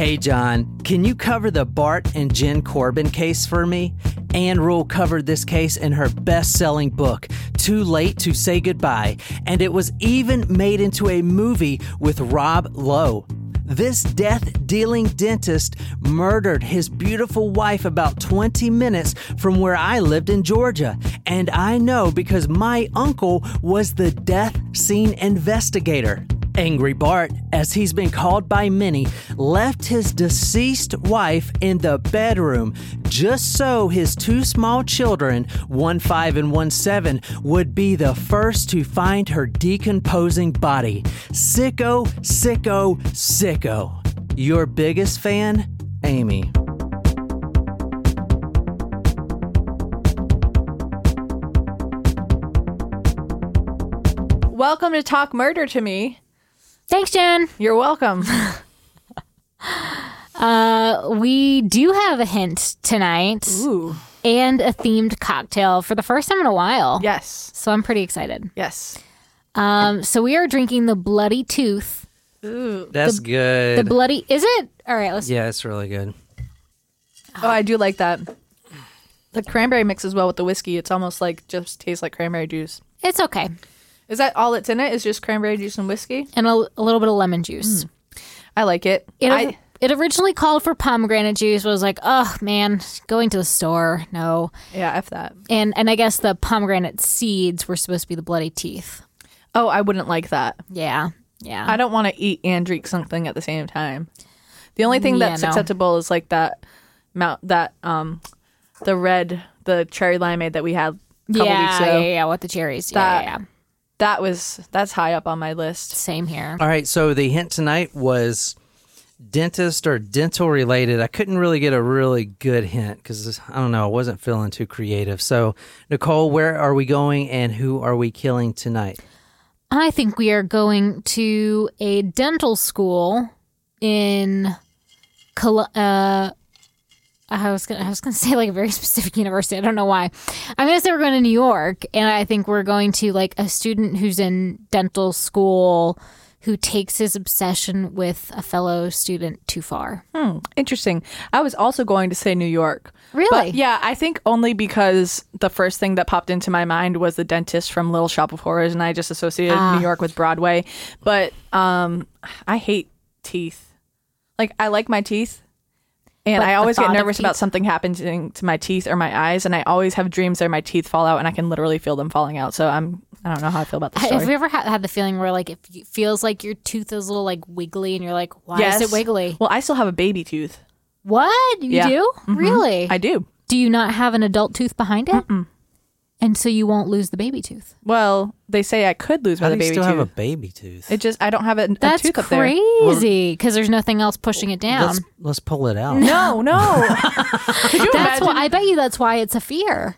Hey, John, can you cover the Bart and Jenn Corbin case for me? Ann Rule covered this case in her best selling book, Too Late to Say Goodbye, and it was even made into a movie with Rob Lowe. This death dealing dentist murdered his beautiful wife about 20 minutes from where I lived in Georgia. And I know because my uncle was the death scene investigator. Angry Bart, as he's been called by many, left his deceased wife in the bedroom just so his two small children, one five and one seven, would be the first to find her decomposing body. Sicko, sicko, sicko. Your biggest fan, Amy. Welcome to Talk Murder to Me. Thanks, Jen. You're welcome. Uh, we do have a hint tonight Ooh. and a themed cocktail for the first time in a while. Yes. So I'm pretty excited. Yes. Um, so we are drinking the Bloody Tooth. Ooh. That's The good. The Bloody is it? All right, let's. yeah, it's really good. Oh, I do like that. The cranberry mixes well with the whiskey. It's almost like just tastes like cranberry juice. It's okay, Is that all that's in it? Is just cranberry juice and whiskey? and a, a little bit of lemon juice. I like it. It, I, it originally called for pomegranate juice, but I was like, oh man, going to the store, no. yeah, f that. And and I guess the pomegranate seeds were supposed to be the bloody teeth. Oh, I wouldn't like that. Yeah, yeah. I don't want to eat and drink something at the same time. The only thing Yeah, that's no. acceptable is like that mount that um the red the cherry limeade that we had a couple yeah, weeks ago. yeah, yeah, with the cherries. That- yeah, yeah, yeah. That was that's high up on my list. Same here. All right, so the hint tonight was dentist or dental related. I couldn't really get a really good hint because I don't know, I wasn't feeling too creative. So, Nicole, where are we going and who are we killing tonight? I think we are going to a dental school in Col- uh I was gonna I was gonna say like a very specific university. I don't know why. I'm gonna say we're going to New York, and I think we're going to like a student who's in dental school who takes his obsession with a fellow student too far. Interesting. I was also going to say New York. Really? But yeah, I think only because the first thing that popped into my mind was the dentist from Little Shop of Horrors, and I just associated Ah. New York with Broadway. But um, I hate teeth. Like I like my teeth, and But I always get nervous about something happening to my teeth or my eyes, and I always have dreams where my teeth fall out, and I can literally feel them falling out. So I'm I don't know how I feel about the Have you ever had, had the feeling where like it feels like your tooth is a little like wiggly, and you're like, why yes. is it wiggly? Well, I still have a baby tooth. What you Yeah. do? Mm-hmm. Really? I do. Do you not have an adult tooth behind it? And so you won't lose the baby tooth. Well, they say I could lose How my do you baby still tooth. have a baby tooth? It just I don't have a, a That's tooth up there. crazy because there's nothing else pushing it down. let's let's pull it out. No, no. Could you That's imagine? why I bet you that's why it's a fear.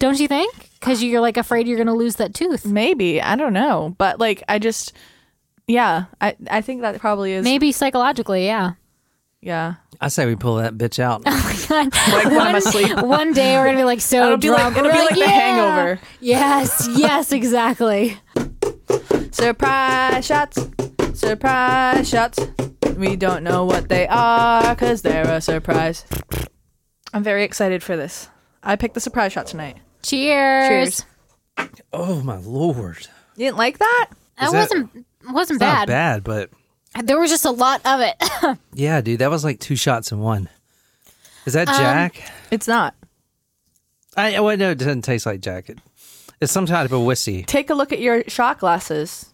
Don't you think? Because you're like afraid you're going to lose that tooth. Maybe I don't know, but like I just, yeah, I I think that probably is Maybe psychologically, yeah. Yeah. I say we pull that bitch out. Oh like when I'm asleep. One day we're gonna be like so It'll be like- drunk. it'll we're be like The yeah. Hangover. Yes, yes, exactly. Surprise shots, surprise shots. We don't know what they are because they're a surprise. I'm very excited for this. I picked the surprise shot tonight. Cheers. Cheers. oh my lord. You didn't like that? That Is that- wasn't wasn't It's not bad. bad, but There was just a lot of it. Yeah, dude, that was like two shots in one. Is Um, that Jack? It's not. I well, no, it doesn't taste like Jack. It, it's some type of whiskey. Take a look at your shot glasses.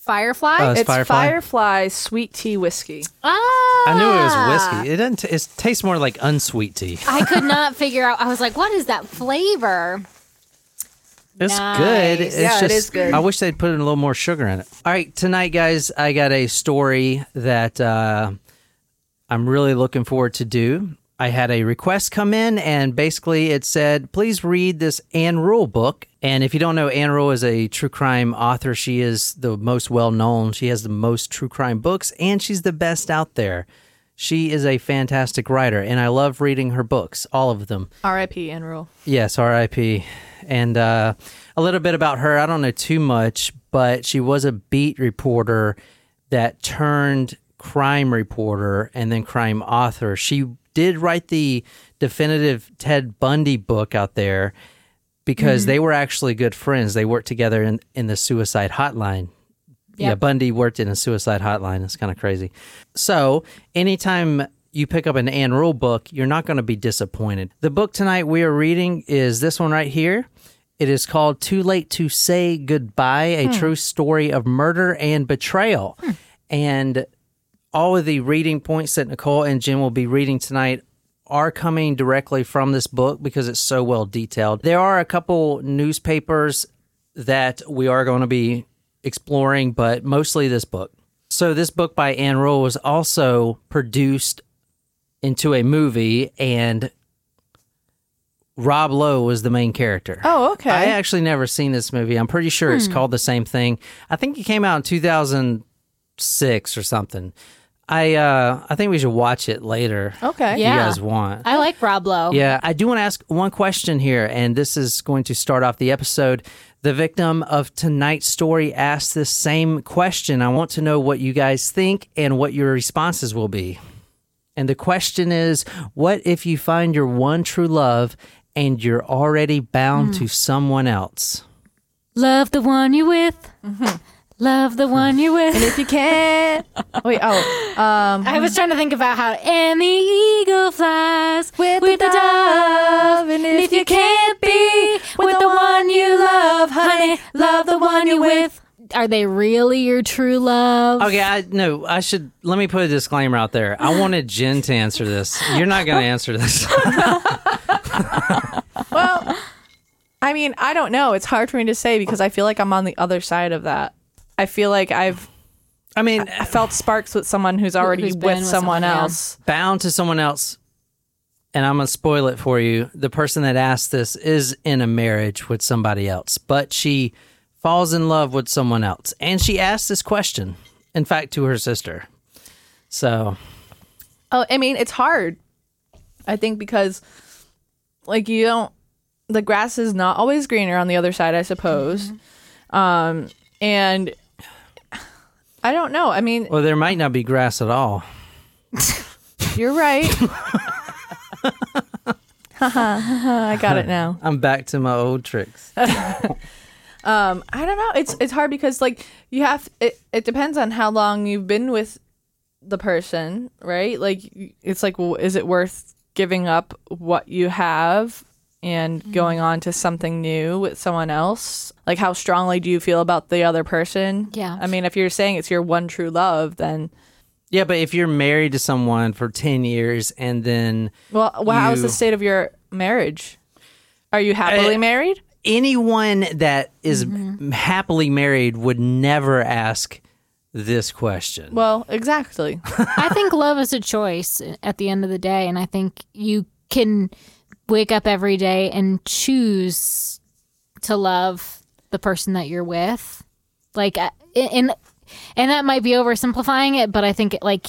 Firefly. Oh, It's It's Firefly? Firefly sweet tea whiskey. ah, I knew it was whiskey. It doesn't. T- it tastes more like unsweet tea. I could not figure out. I was like, "What is that flavor?" It's Nice. good. It's Yeah, it just, is good. I wish they'd put in a little more sugar in it. All right, tonight, guys, I got a story that uh, I'm really looking forward to do. I had a request come in, and basically it said, please read this Ann Rule book. And if you don't know, Ann Rule is a true crime author. She is the most well known. She has the most true crime books, and she's the best out there. She is a fantastic writer, and I love reading her books, all of them. R.I.P. Ann Rule. Yes, R.I.P. And uh, a little bit about her. I don't know too much, but she was a beat reporter that turned crime reporter and then crime author. She did write the definitive Ted Bundy book out there because they were actually good friends. They worked together in, in the suicide hotline. Yeah, Bundy worked in a suicide hotline. It's kind of crazy. So, anytime you pick up an Ann Rule book, you're not going to be disappointed. The book tonight we are reading is this one right here. It is called Too Late to Say Goodbye A hmm. True Story of Murder and Betrayal. Hmm. And all of the reading points that Nicole and Jim will be reading tonight are coming directly from this book because it's so well detailed. There are a couple newspapers that we are going to be exploring, but mostly this book. So, this book by Ann Rule was also produced into a movie, and Rob Lowe was the main character. Oh, okay. I actually never seen this movie. I'm pretty sure it's called the same thing. I think it came out in 2006 or something. I uh I think we should watch it later. Okay. If Yeah. you guys want. I like Rob Lowe. Yeah, I do want to ask one question here, and this is going to start off the episode. The victim of tonight's story asked this same question. I want to know what you guys think and what your responses will be. And the question is what if you find your one true love and you're already bound to someone else? Love the one you're with. Love the one you're with. And if you can't, wait. Oh, um, I was trying to think about how and the eagle flies with, with the the dove, and And if you can't be with the one you love, honey, love the one you're with. Are they really your true love? Okay, I no, I should let me put a disclaimer out there. I wanted Jen to answer this. You're not going to answer this. well, I mean, I don't know. It's hard for me to say because I feel like I'm on the other side of that. I feel like I've I mean, I felt sparks with someone who's already Who's with, been with someone someone, yeah. else. bound to someone else and i'm going to spoil it for you the person that asked this is in a marriage with somebody else but she falls in love with someone else and she asked this question in fact to her sister so Oh, I mean, it's hard. I think because, like, you don't. The grass is not always greener on the other side, I suppose. Um, and I don't know. I mean, well there might not be grass at all you're right. I got it now. i'm back to my old tricks Um, I don't know. It's it's hard because like you have it. It depends on how long you've been with the person, right? Like it's like, well, is it worth giving up what you have and going on to something new with someone else? Like, how strongly do you feel about the other person? Yeah. I mean, if you're saying it's your one true love, then yeah but if you're married to someone for 10 years and then well, well how's the state of your marriage? Are you happily Uh, married? anyone that is happily married would never ask this question Well, exactly. I think love is a choice at the end of the day, and I think you can wake up every day and choose to love the person that you're with. Like, uh, and and that might be oversimplifying it, but I think it, like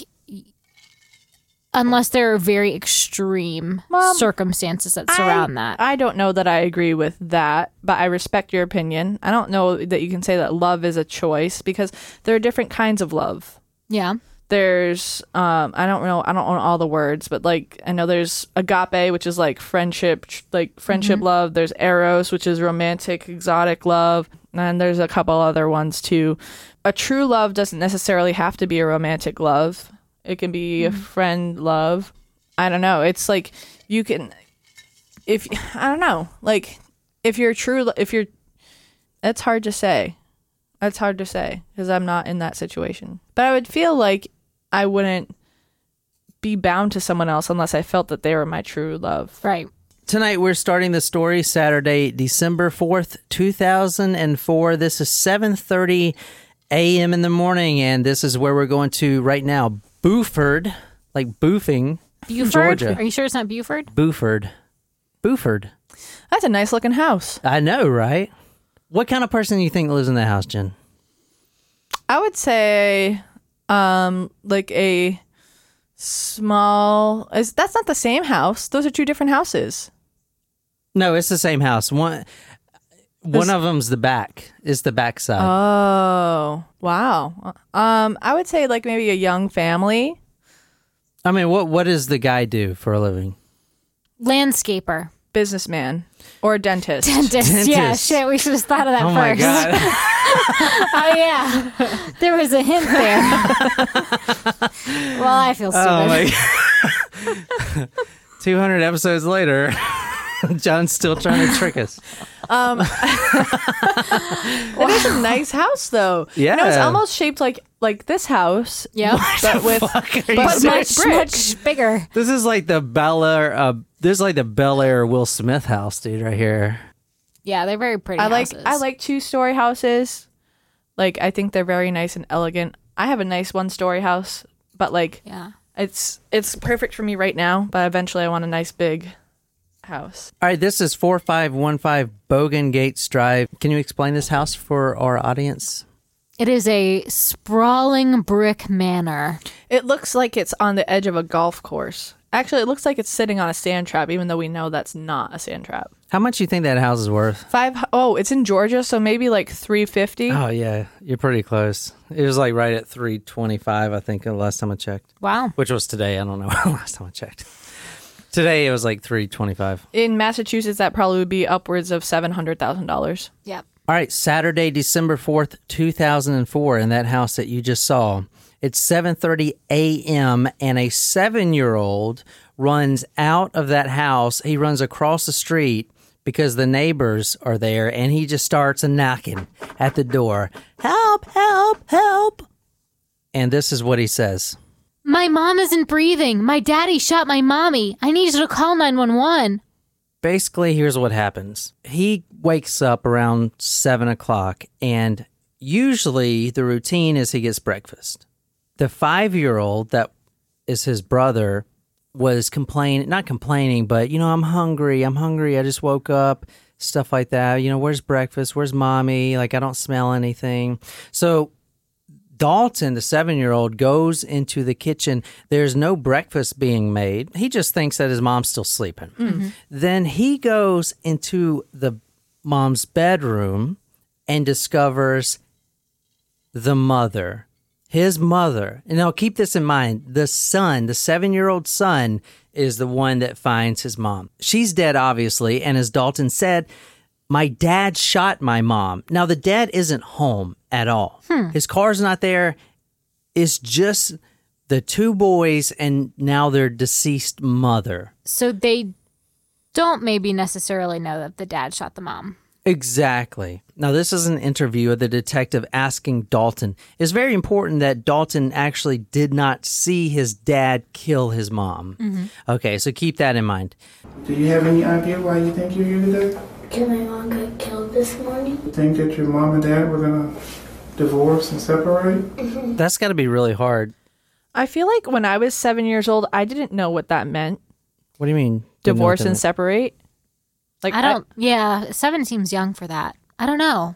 unless there are very extreme Mom, circumstances that surround I, that. I don't know that I agree with that, but I respect your opinion. I don't know that you can say that love is a choice because there are different kinds of love. yeah. There's um I don't know I don't know all the words, but like I know there's agape, which is like friendship, like friendship love. There's eros, which is romantic, exotic love. And there's a couple other ones too. A true love doesn't necessarily have to be a romantic love. It can be a mm. friend love. I don't know. It's like you can if I don't know. Like if you're true if you're that's hard to say. That's hard to say because I'm not in that situation. But I would feel like I wouldn't be bound to someone else unless I felt that they were my true love. Right. Tonight we're starting the story Saturday, December 4th, 2004. This is 7:30 a.m. in the morning and this is where we're going to right now. Buford, like boofing, Buford? Georgia. Are you sure it's not Buford? Buford. Buford. That's a nice looking house. I know, right? What kind of person do you think lives in that house, Jen? I would say um like a small is that's not the same house. Those are two different houses. No, it's the same house. One one of them's the back. Is the back side. Oh, wow. Um I would say like maybe a young family. I mean, what what does the guy do for a living? Landscaper. businessman or dentist. Dentist. Yeah, Dentist. shit. We should have thought of that Oh first. my god. oh yeah, there was a hint there. well, I feel stupid. oh my god. 200 episodes later, John's still trying to trick us. It is a nice house though. You know, it's almost shaped like like this house. Yeah, But with Fuck, are you but much much, bigger. This is like the Bel Air. Uh, this is like the Bel Air Will Smith house, dude, right here. Yeah, they're very pretty. I like. I like two story houses. Like I think they're very nice and elegant. I have a nice one story house, but like Yeah. it's it's perfect for me right now, but eventually I want a nice big house. All right, this is 4515 Bogan Gates Drive. Can you explain this house for our audience? It is a sprawling brick manor. It looks like it's on the edge of a golf course. Actually, it looks like it's sitting on a sand trap, even though we know that's not a sand trap. How much do you think that house is worth? Five. Oh, it's in Georgia, so maybe like three fifty. Oh yeah, you're pretty close. It was like right at 325, I think, the last time I checked. Wow. Which was today. I don't know last time I checked. Today it was like 325. In Massachusetts, that probably would be upwards of seven hundred thousand dollars. Yep. All right, Saturday, December 4th, 2004 in that house that you just saw. It's 7:30 a.m. and a 7-year-old runs out of that house. He runs across the street because the neighbors are there and he just starts knocking at the door. Help, help, help. And this is what he says. My mom isn't breathing. My daddy shot my mommy. I need you to call 911. basically here's what happens. He wakes up around seven o'clock and usually the routine is he gets breakfast. The five year old that is his brother was complaining not complaining but you know i'm hungry. I'm hungry. I just woke up stuff like that. You know where's breakfast? Where's mommy? Like i don't smell anything. So Dalton, the seven year old, goes into the kitchen. There's no breakfast being made. He just thinks that his mom's still sleeping. Mm-hmm. Then he goes into the mom's bedroom and discovers the mother, his mother. And now keep this in mind the son, the seven year old son, is the one that finds his mom. She's dead, obviously. And as Dalton said, my dad shot my mom. Now, the dad isn't home at all. Hmm. His car's not there. It's just the two boys and now their deceased mother. So they don't maybe necessarily know that the dad shot the mom. Exactly. Now, this is an interview of the detective asking Dalton. It's very important that Dalton actually did not see his dad kill his mom. Mm-hmm. Okay, so keep that in mind. Do you have any idea why you think you're here today? Did my mom get killed this morning? You think that your mom and dad were gonna divorce and separate? Mm-hmm. That's got to be really hard. I feel like when I was seven years old, I didn't know what that meant. What do you mean? didn't know what Divorce and separate. Like I don't. yeah, seven seems young for that. I don't know.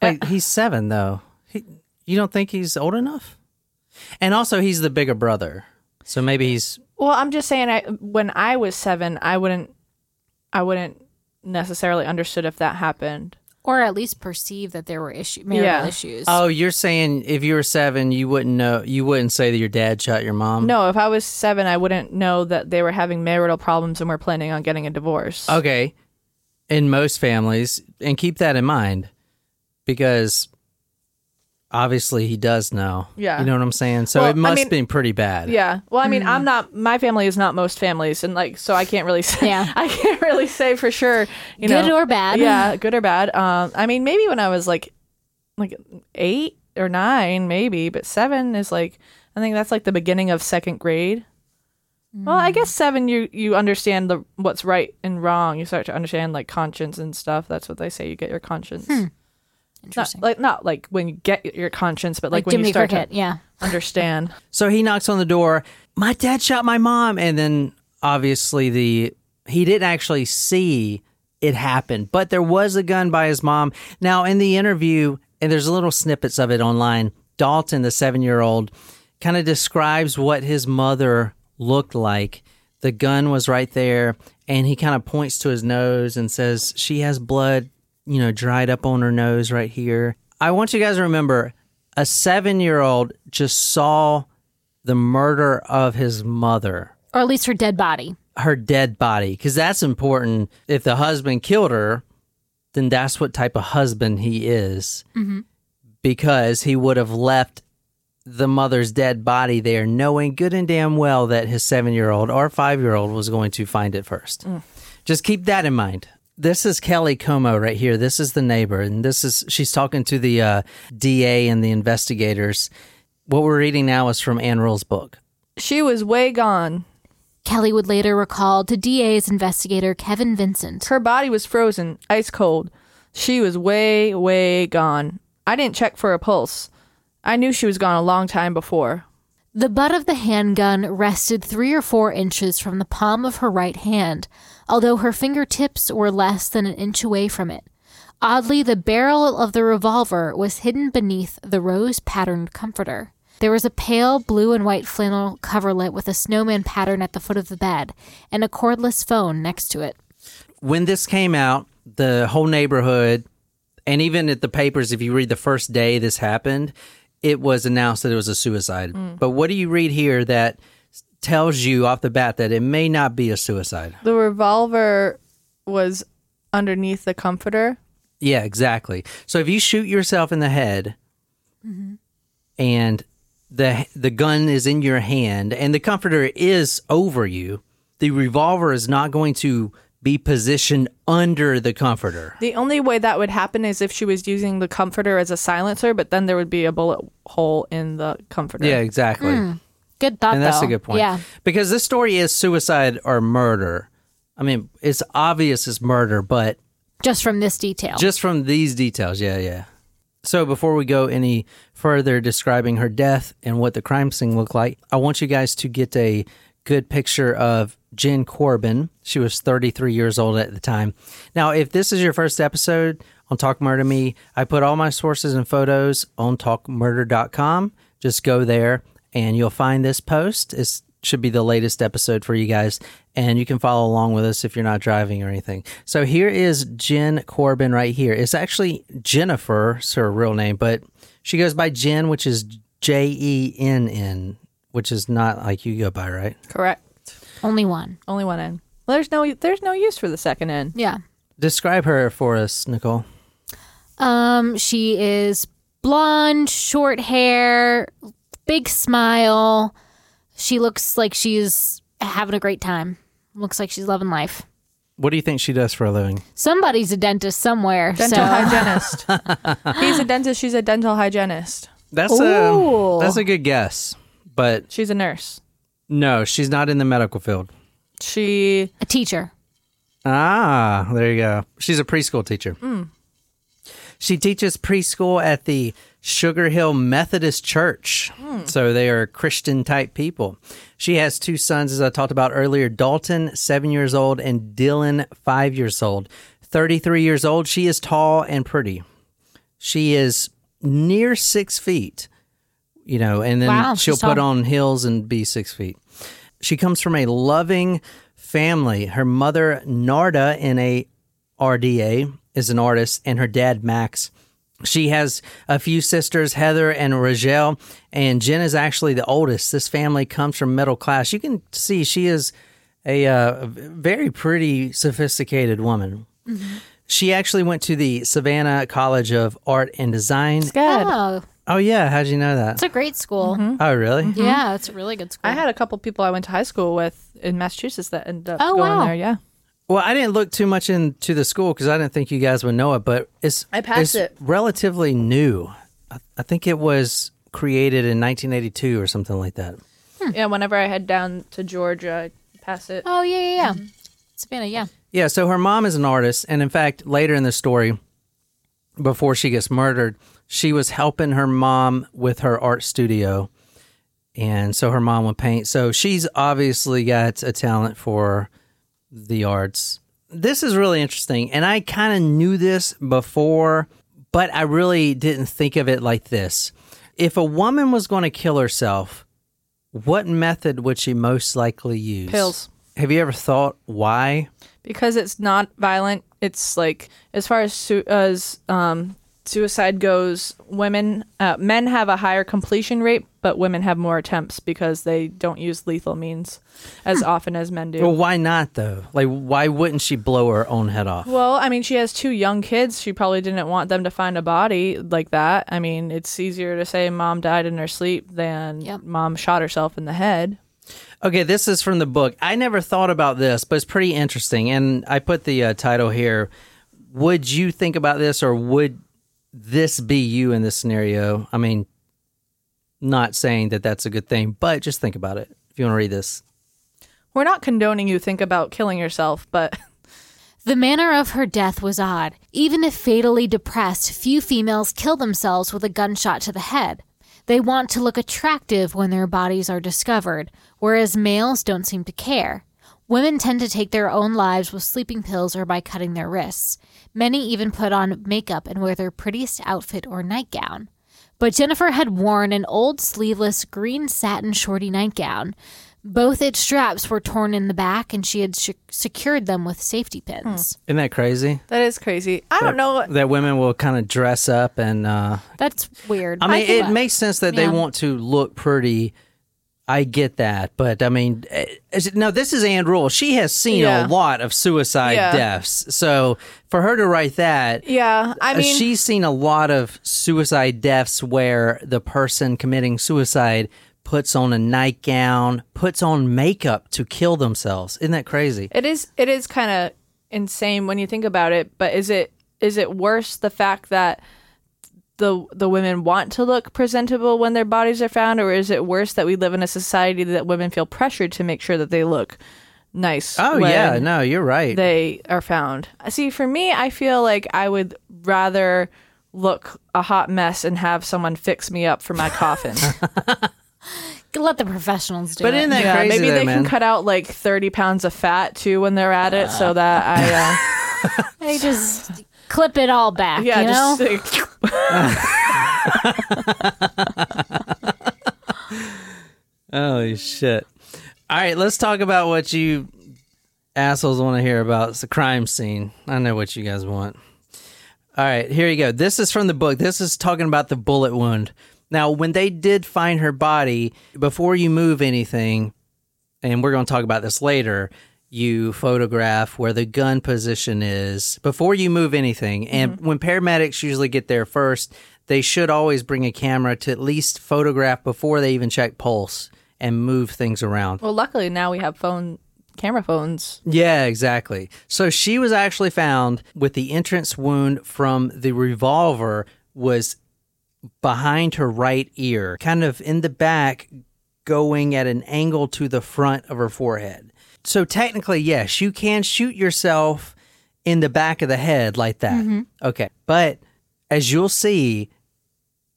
Wait, he's seven though. He, you don't think he's old enough? And also, he's the bigger brother, so maybe he's. Well, I'm just saying. I when I was seven, I wouldn't, I wouldn't necessarily understood if that happened. Or at least perceive that there were issue marital Yeah. issues. Oh, you're saying if you were seven, you wouldn't know. You wouldn't say that your dad shot your mom. No, if I was seven, I wouldn't know that they were having marital problems and were planning on getting a divorce. Okay. In most families, and keep that in mind, because obviously he does know. Yeah. You know what I'm saying? So Well, it I must mean- have been pretty bad. Yeah. Well, I mean, mm. I'm not. My family is not most families, and like, so I can't really say. Yeah. I can't really say for sure. You Good know, or bad. Yeah, good or bad. Um, I mean, maybe when I was like, like eight or nine, maybe, but seven is like, I think that's like the beginning of second grade. Well, I mm. guess seven, you you understand the what's right and wrong. You start to understand like conscience and stuff. That's what they say. You get your conscience. Not, Interesting. like not like when you get your conscience, but like, Like, when Jimmy you start Cricket. to Yeah. understand. So he knocks on the door. My dad shot my mom, and then obviously the he didn't actually see it happen, but there was a gun by his mom. Now in the interview, and there's little snippets of it online. Dalton, the seven year old, kind of describes what his mother looked like. The gun was right there, and he kind of points to his nose and says, "She has blood, you know, dried up on her nose right here." I want you guys to remember, a seven year old just saw the murder of his mother, Or at least her dead body. her dead body, because that's important. If the husband killed her, then that's what type of husband he is, mm-hmm. because he would have left the mother's dead body there, knowing good and damn well that his seven year old or five year old was going to find it first. Mm. Just keep that in mind. This is Kelly Como right here. This is the neighbor, and this is she's talking to the uh, DA and the investigators. What we're reading now is from Ann Rule's book. She was way gone. Kelly would later recall to DA's investigator Kevin Vincent. Her body was frozen, ice cold. She was way, way gone. I didn't check for a pulse. I knew she was gone a long time before. The butt of the handgun rested three or four inches from the palm of her right hand, although her fingertips were less than an inch away from it. Oddly, the barrel of the revolver was hidden beneath the rose patterned comforter. There was a pale blue and white flannel coverlet with a snowman pattern at the foot of the bed, and a cordless phone next to it. When this came out, the whole neighborhood, and even at the papers, if you read the first day this happened, it was announced that it was a suicide. Mm. But what do you read here that tells you off the bat that it may not be a suicide? The revolver was underneath the comforter. Yeah, exactly. So if you shoot yourself in the head mm-hmm. and the the gun is in your hand and the comforter is over you, the revolver is not going to be positioned under the comforter. The only way that would happen is if she was using the comforter as a silencer, but then there would be a bullet hole in the comforter. Yeah, exactly. Hmm. Good thought, and that's though. a good point. Yeah. Because this story is suicide or murder. I mean, it's obvious it's murder, but Just from this detail. Just from these details, yeah, yeah. So before we go any further describing her death and what the crime scene looked like, I want you guys to get a good picture of Jenn Corbin. She was 33 years old at the time. Now, if this is your first episode on Talk Murder Me, I put all my sources and photos on talkmurder.com. Just go there and you'll find this post. It should be the latest episode for you guys, and you can follow along with us if you're not driving or anything. So here is Jenn Corbin right here. It's actually Jennifer, it's her real name, but she goes by Jenn, which is J E N N, which is not like you go by, right? Correct. Only one. Only one N. Well, there's no there's no use for the second N. Yeah. Describe her for us, Nicole. Um, she is blonde, short hair, big smile. She looks like she's having a great time. Looks like she's loving life. What do you think she does for a living? Somebody's a dentist somewhere. Dental so hygienist. He's a dentist. She's a dental hygienist. That's Ooh. a that's a good guess, but She's a nurse. no, she's not in the medical field. She a teacher. Ah, there you go. She's a preschool teacher. She teaches preschool at the Sugar Hill Methodist Church. So they are Christian type people. She has two sons, as I talked about earlier Dalton, seven years old, and Dylan, five years old. 33 years old. She is tall and pretty. She is near six feet, you know, and then Wow, she'll put on heels and be six feet. She comes from a loving family. Her mother, Narda, in a RDA, is an artist, and her dad, Max. She has a few sisters, Heather and Rogel, and Jen is actually the oldest. This family comes from middle class. You can see she is a uh, very pretty, sophisticated woman. She actually went to the Savannah College of Art and Design. It's good. Oh, Oh yeah, how'd you know that? it's a great school. Mm-hmm. Oh really? Mm-hmm. Yeah, it's a really good school. I had a couple people I went to high school with in Massachusetts that ended up Oh, going wow. there. Yeah, Well, I didn't look too much into the school because I didn't think you guys would know it, but it's I passed it's it. relatively new. I, I think it was created in 1982 or something like that. Hmm. yeah. Whenever I head down to Georgia, I pass it. oh yeah, yeah, yeah. Mm-hmm. Savannah, yeah. Yeah, so her mom is an artist, and in fact, later in the story, before she gets murdered, she was helping her mom with her art studio, and so her mom would paint. So she's obviously got a talent for the arts. This is really interesting, and I kind of knew this before, but I really didn't think of it like this. If a woman was going to kill herself, what method would she most likely use? Pills. Have you ever thought why? because it's not violent. It's like as far as su- as um, suicide goes, women uh, men have a higher completion rate, but women have more attempts because they don't use lethal means as often as men do. Well, why not though? Like, why wouldn't she blow her own head off? Well, I mean, she has two young kids. She probably didn't want them to find a body like that. I mean, it's easier to say mom died in her sleep than Yep. mom shot herself in the head. Okay, this is from the book. I never thought about this, but it's pretty interesting. And I put the uh, title here. Would you think about this, or would this be you in this scenario? I mean, not saying that that's a good thing, but just think about it. If you want to read this, We're not condoning you think about killing yourself, but The manner of her death was odd. Even if fatally depressed, few females kill themselves with a gunshot to the head. They want to look attractive when their bodies are discovered, whereas males don't seem to care. Women tend to take their own lives with sleeping pills or by cutting their wrists. Many even put on makeup and wear their prettiest outfit or nightgown. But Jennifer had worn an old sleeveless green satin shorty nightgown. Both its straps were torn in the back, and she had sh- secured them with safety pins. isn't that crazy? that is crazy. I don't know. That women will kind of dress up and. Uh, That's weird. I mean, think- it makes sense that they Yeah. want to look pretty. I get that, but I mean, eh, is it- no. This is Ann Rule. She has seen Yeah. a lot of suicide Yeah. deaths, so for her to write that, Yeah, I uh, mean, she's seen a lot of suicide deaths where the person committing suicide puts on a nightgown, puts on makeup to kill themselves. Isn't that crazy? It is it is kind of insane when you think about it, but is it is it worse the fact that the the women want to look presentable when their bodies are found or is it worse that we live in a society that women feel pressured to make sure that they look nice Oh when yeah, no, you're right. they are found. See, for me, I feel like I would rather look a hot mess and have someone fix me up for my coffin. Let the professionals do it. But it. isn't that yeah, crazy? maybe though, they man? can cut out like 30 pounds of fat too when they're at it so that I uh, they just clip it all back. Yeah, you know? just like, Holy shit. All right, let's talk about what you assholes want to hear about. It's the crime scene. I know what you guys want. All right, here you go. This is from the book. This is talking about the bullet wound. Now, when they did find her body, before you move anything, and we're going to talk about this later, you photograph where the gun position is before you move anything. And mm-hmm. when paramedics usually get there first, they should always bring a camera to at least photograph before they even check pulse and move things around. well, luckily now we have phone camera phones. Yeah, exactly. So she was actually found with the entrance wound from the revolver was behind her right ear, kind of in the back, going at an angle to the front of her forehead. So technically, yes, you can shoot yourself in the back of the head like that. Okay. But as you'll see,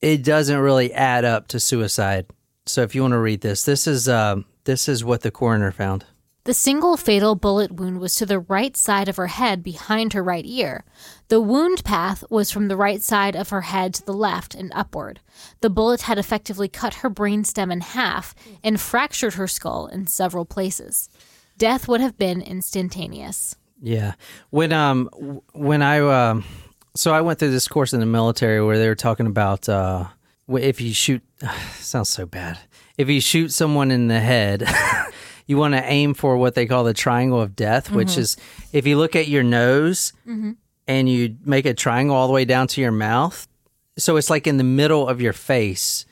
it doesn't really add up to suicide. So if you want to read this, this is um, this is what the coroner found. The single fatal bullet wound was to the right side of her head behind her right ear. The wound path was from the right side of her head to the left and upward. The bullet had effectively cut her brainstem in half and fractured her skull in several places. Death would have been instantaneous. Yeah. When um when I um so I went through this course in the military where they were talking about uh if you shoot sounds so bad. If you shoot someone in the head, you want to aim for what they call the triangle of death, which is if you look at your nose and you make a triangle all the way down to your mouth. So it's like in the middle of your face,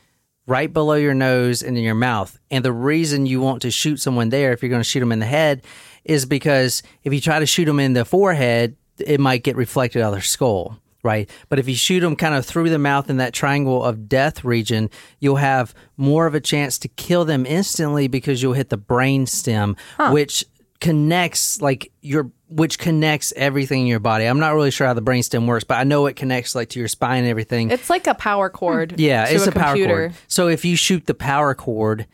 right below your nose and in your mouth. And the reason you want to shoot someone there, if you're going to shoot them in the head, is because if you try to shoot them in the forehead, it might get reflected on their skull. Right. But if you shoot them kind of through the mouth in that triangle of death region, you'll have more of a chance to kill them instantly because you'll hit the brain stem, which connects like your which connects everything in your body. I'm not really sure how the brainstem works, but I know it connects like to your spine and everything. It's like a power hmm. cord. yeah, it's a, power computer. cord. So if you shoot the power cord,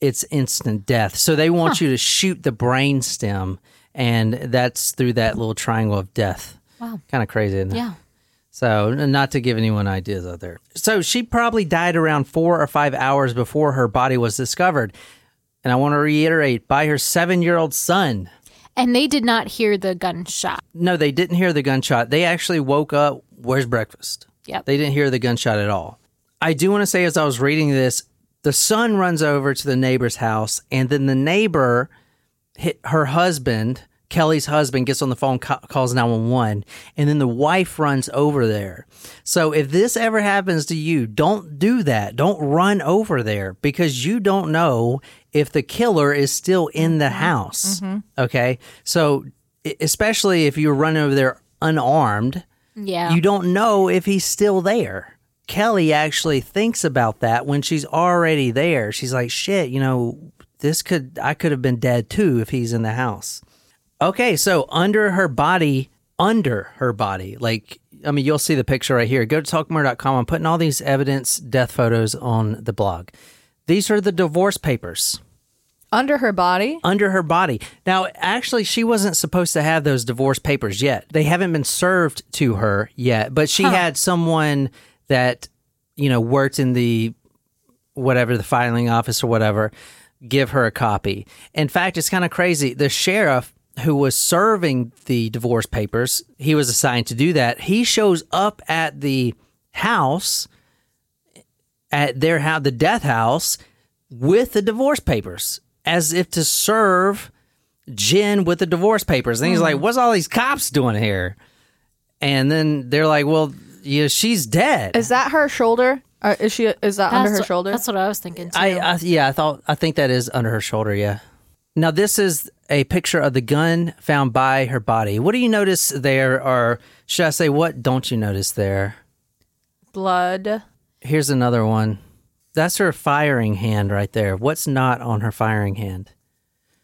it's instant death. So they want you to shoot the brainstem, and that's through that little triangle of death. Wow. Kind of crazy, isn't it? Yeah. So, not to give anyone ideas out there. So, she probably died around four or five hours before her body was discovered. And I want to reiterate by her seven year old son. And they did not hear the gunshot. No, they didn't hear the gunshot. They actually woke up. Where's breakfast? Yep. They didn't hear the gunshot at all. I do want to say, as I was reading this, the son runs over to the neighbor's house, and then the neighbor, hit her husband, Kelly's husband, gets on the phone, calls 911, and then the wife runs over there. So if this ever happens to you, don't do that. Don't run over there because you don't know if the killer is still in the mm-hmm. house. Mm-hmm. Okay. So, especially if you run over there unarmed, Yeah. you don't know if he's still there. Kelly actually thinks about that when she's already there. She's like, shit, you know, this could, I could have been dead too if he's in the house. Okay, so under her body, under her body, like, I mean, you'll see the picture right here. Go to talkmore.com. I'm putting all these evidence death photos on the blog. These are the divorce papers Under her body. under her body. Now, actually, she wasn't supposed to have those divorce papers yet. They haven't been served to her yet, but she had someone that, you know, worked in the whatever, the filing office or whatever, give her a copy. In fact, it's kind of crazy. The sheriff who was serving the divorce papers, he was assigned to do that. He shows up at the house at their house, the death house, with the divorce papers, as if to serve Jenn with the divorce papers. And he's like, hmm. "What's all these cops doing here?" And then they're like, "Well, yeah, she's dead." Is that her shoulder? Or is she? Is that under her what- shoulder? That's what I was thinking too. I, I yeah, I thought I think that is under her shoulder. Yeah. Now this is a picture of the gun found by her body. What do you notice there, or should I say, what don't you notice there? Blood. Here's another one. That's her firing hand right there. What's not on her firing hand?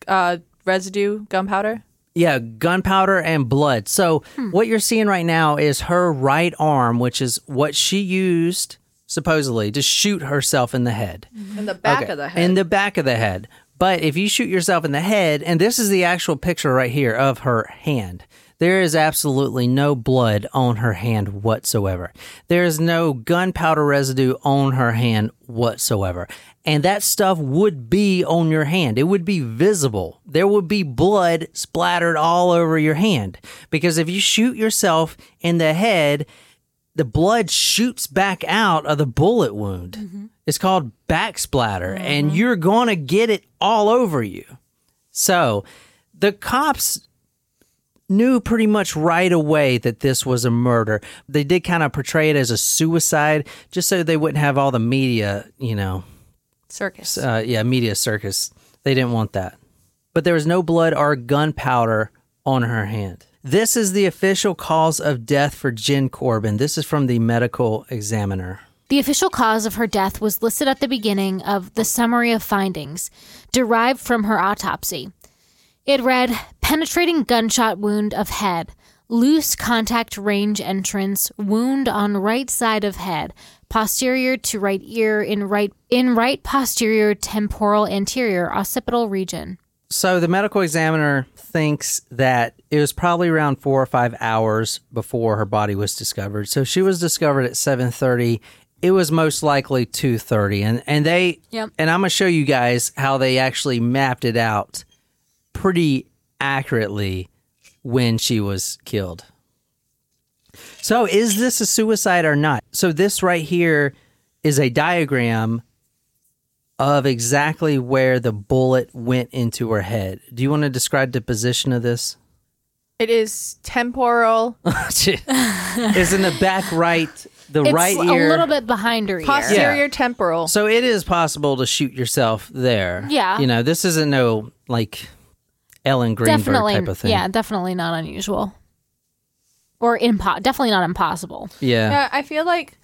Uh, residue. Gunpowder. Yeah, gunpowder and blood. So what you're seeing right now is her right arm, which is what she used supposedly to shoot herself in the head. In the back Okay. of the head. In the back of the head. But if you shoot yourself in the head, and this is the actual picture right here of her hand, there is absolutely no blood on her hand whatsoever. There is no gunpowder residue on her hand whatsoever. And that stuff would be on your hand. It would be visible. There would be blood splattered all over your hand. Because if you shoot yourself in the head, the blood shoots back out of the bullet wound. Mm-hmm. It's called backsplatter, and mm-hmm. you're going to get it all over you. So the cops knew pretty much right away that this was a murder. They did kind of portray it as a suicide just so they wouldn't have all the media, you know, Circus. uh, yeah, media circus. They didn't want that. But there was no blood or gunpowder on her hand. This is the official cause of death for Jenn Corbin. This is from the medical examiner. The official cause of her death was listed at the beginning of the summary of findings, derived from her autopsy. It read penetrating gunshot wound of head, loose contact range entrance, wound on right side of head, posterior to right ear in right in right posterior temporal anterior occipital region. So the medical examiner thinks that it was probably around four or five hours before her body was discovered. So she was discovered at seven thirty. It was most likely two thirty, and and they Yep. and I'm gonna show you guys how they actually mapped it out pretty accurately when she was killed. So is this a suicide or not? So this right here is a diagram of exactly where the bullet went into her head. Do you want to describe the position of this? It is temporal, oh, it's in the back right, the It's right ear, a little bit behind her ear. posterior temporal. So it is possible to shoot yourself there. Yeah. You know, this isn't no like Ellen Greenberg definitely, type of thing. yeah, definitely not unusual, or impo- definitely not impossible. Yeah. Yeah, I feel like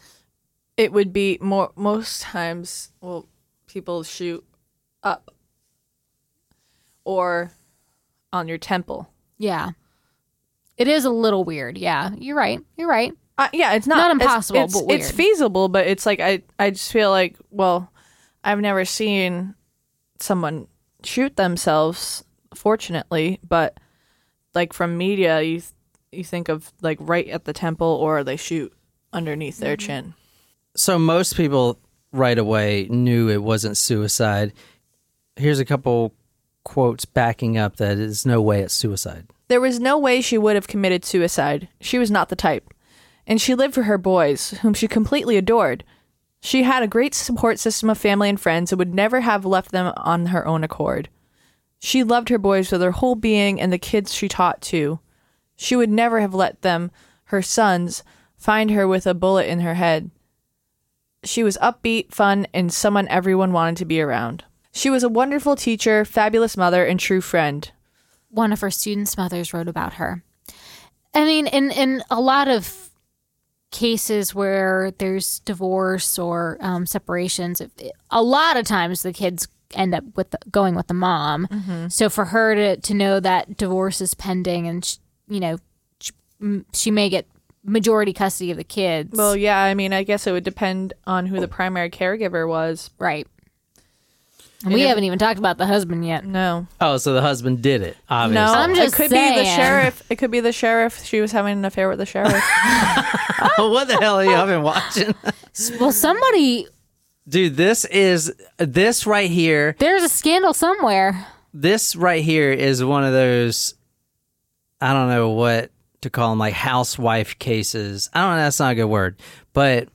it would be more most times. Well, people shoot up or on your temple. Yeah, it is a little weird. Yeah, you're right. You're right. Uh, yeah, it's not, Not impossible, It's, but it's feasible, but it's like I I just feel like well, I've never seen someone shoot themselves. Fortunately, but like from media, you th- you think of like right at the temple, or they shoot underneath their Mm-hmm. chin. So most people right away knew it wasn't suicide. Here's a couple quotes backing up that it's no way it's suicide. There was no way she would have committed suicide. She was not the type. And she lived for her boys, whom she completely adored. She had a great support system of family and friends and would never have left them on her own accord. She loved her boys with her whole being and the kids she taught too. She would never have let them, her sons, find her with a bullet in her head. She was upbeat, fun, and someone everyone wanted to be around. She was a wonderful teacher, fabulous mother, and true friend. One of her students' mothers wrote about her. I mean, in in a lot of cases where there's divorce or um, separations, a lot of times the kids end up with the, going with the mom. Mm-hmm. So for her to to know that divorce is pending and sh- you know sh- m- she may get majority custody of the kids. Well, yeah, I mean, I guess it would depend on who the primary caregiver was. right. And we if- haven't even talked about the husband yet. No, Oh, so the husband did it. Obviously. no, I'm just it could be the sheriff. It could be the sheriff. She was having an affair with the sheriff. what the hell are y'all been watching? Well, somebody Dude, this is this right here. there's a scandal somewhere. This right here is one of those. I don't know what to call them, like housewife cases. I don't know. That's not a good word, but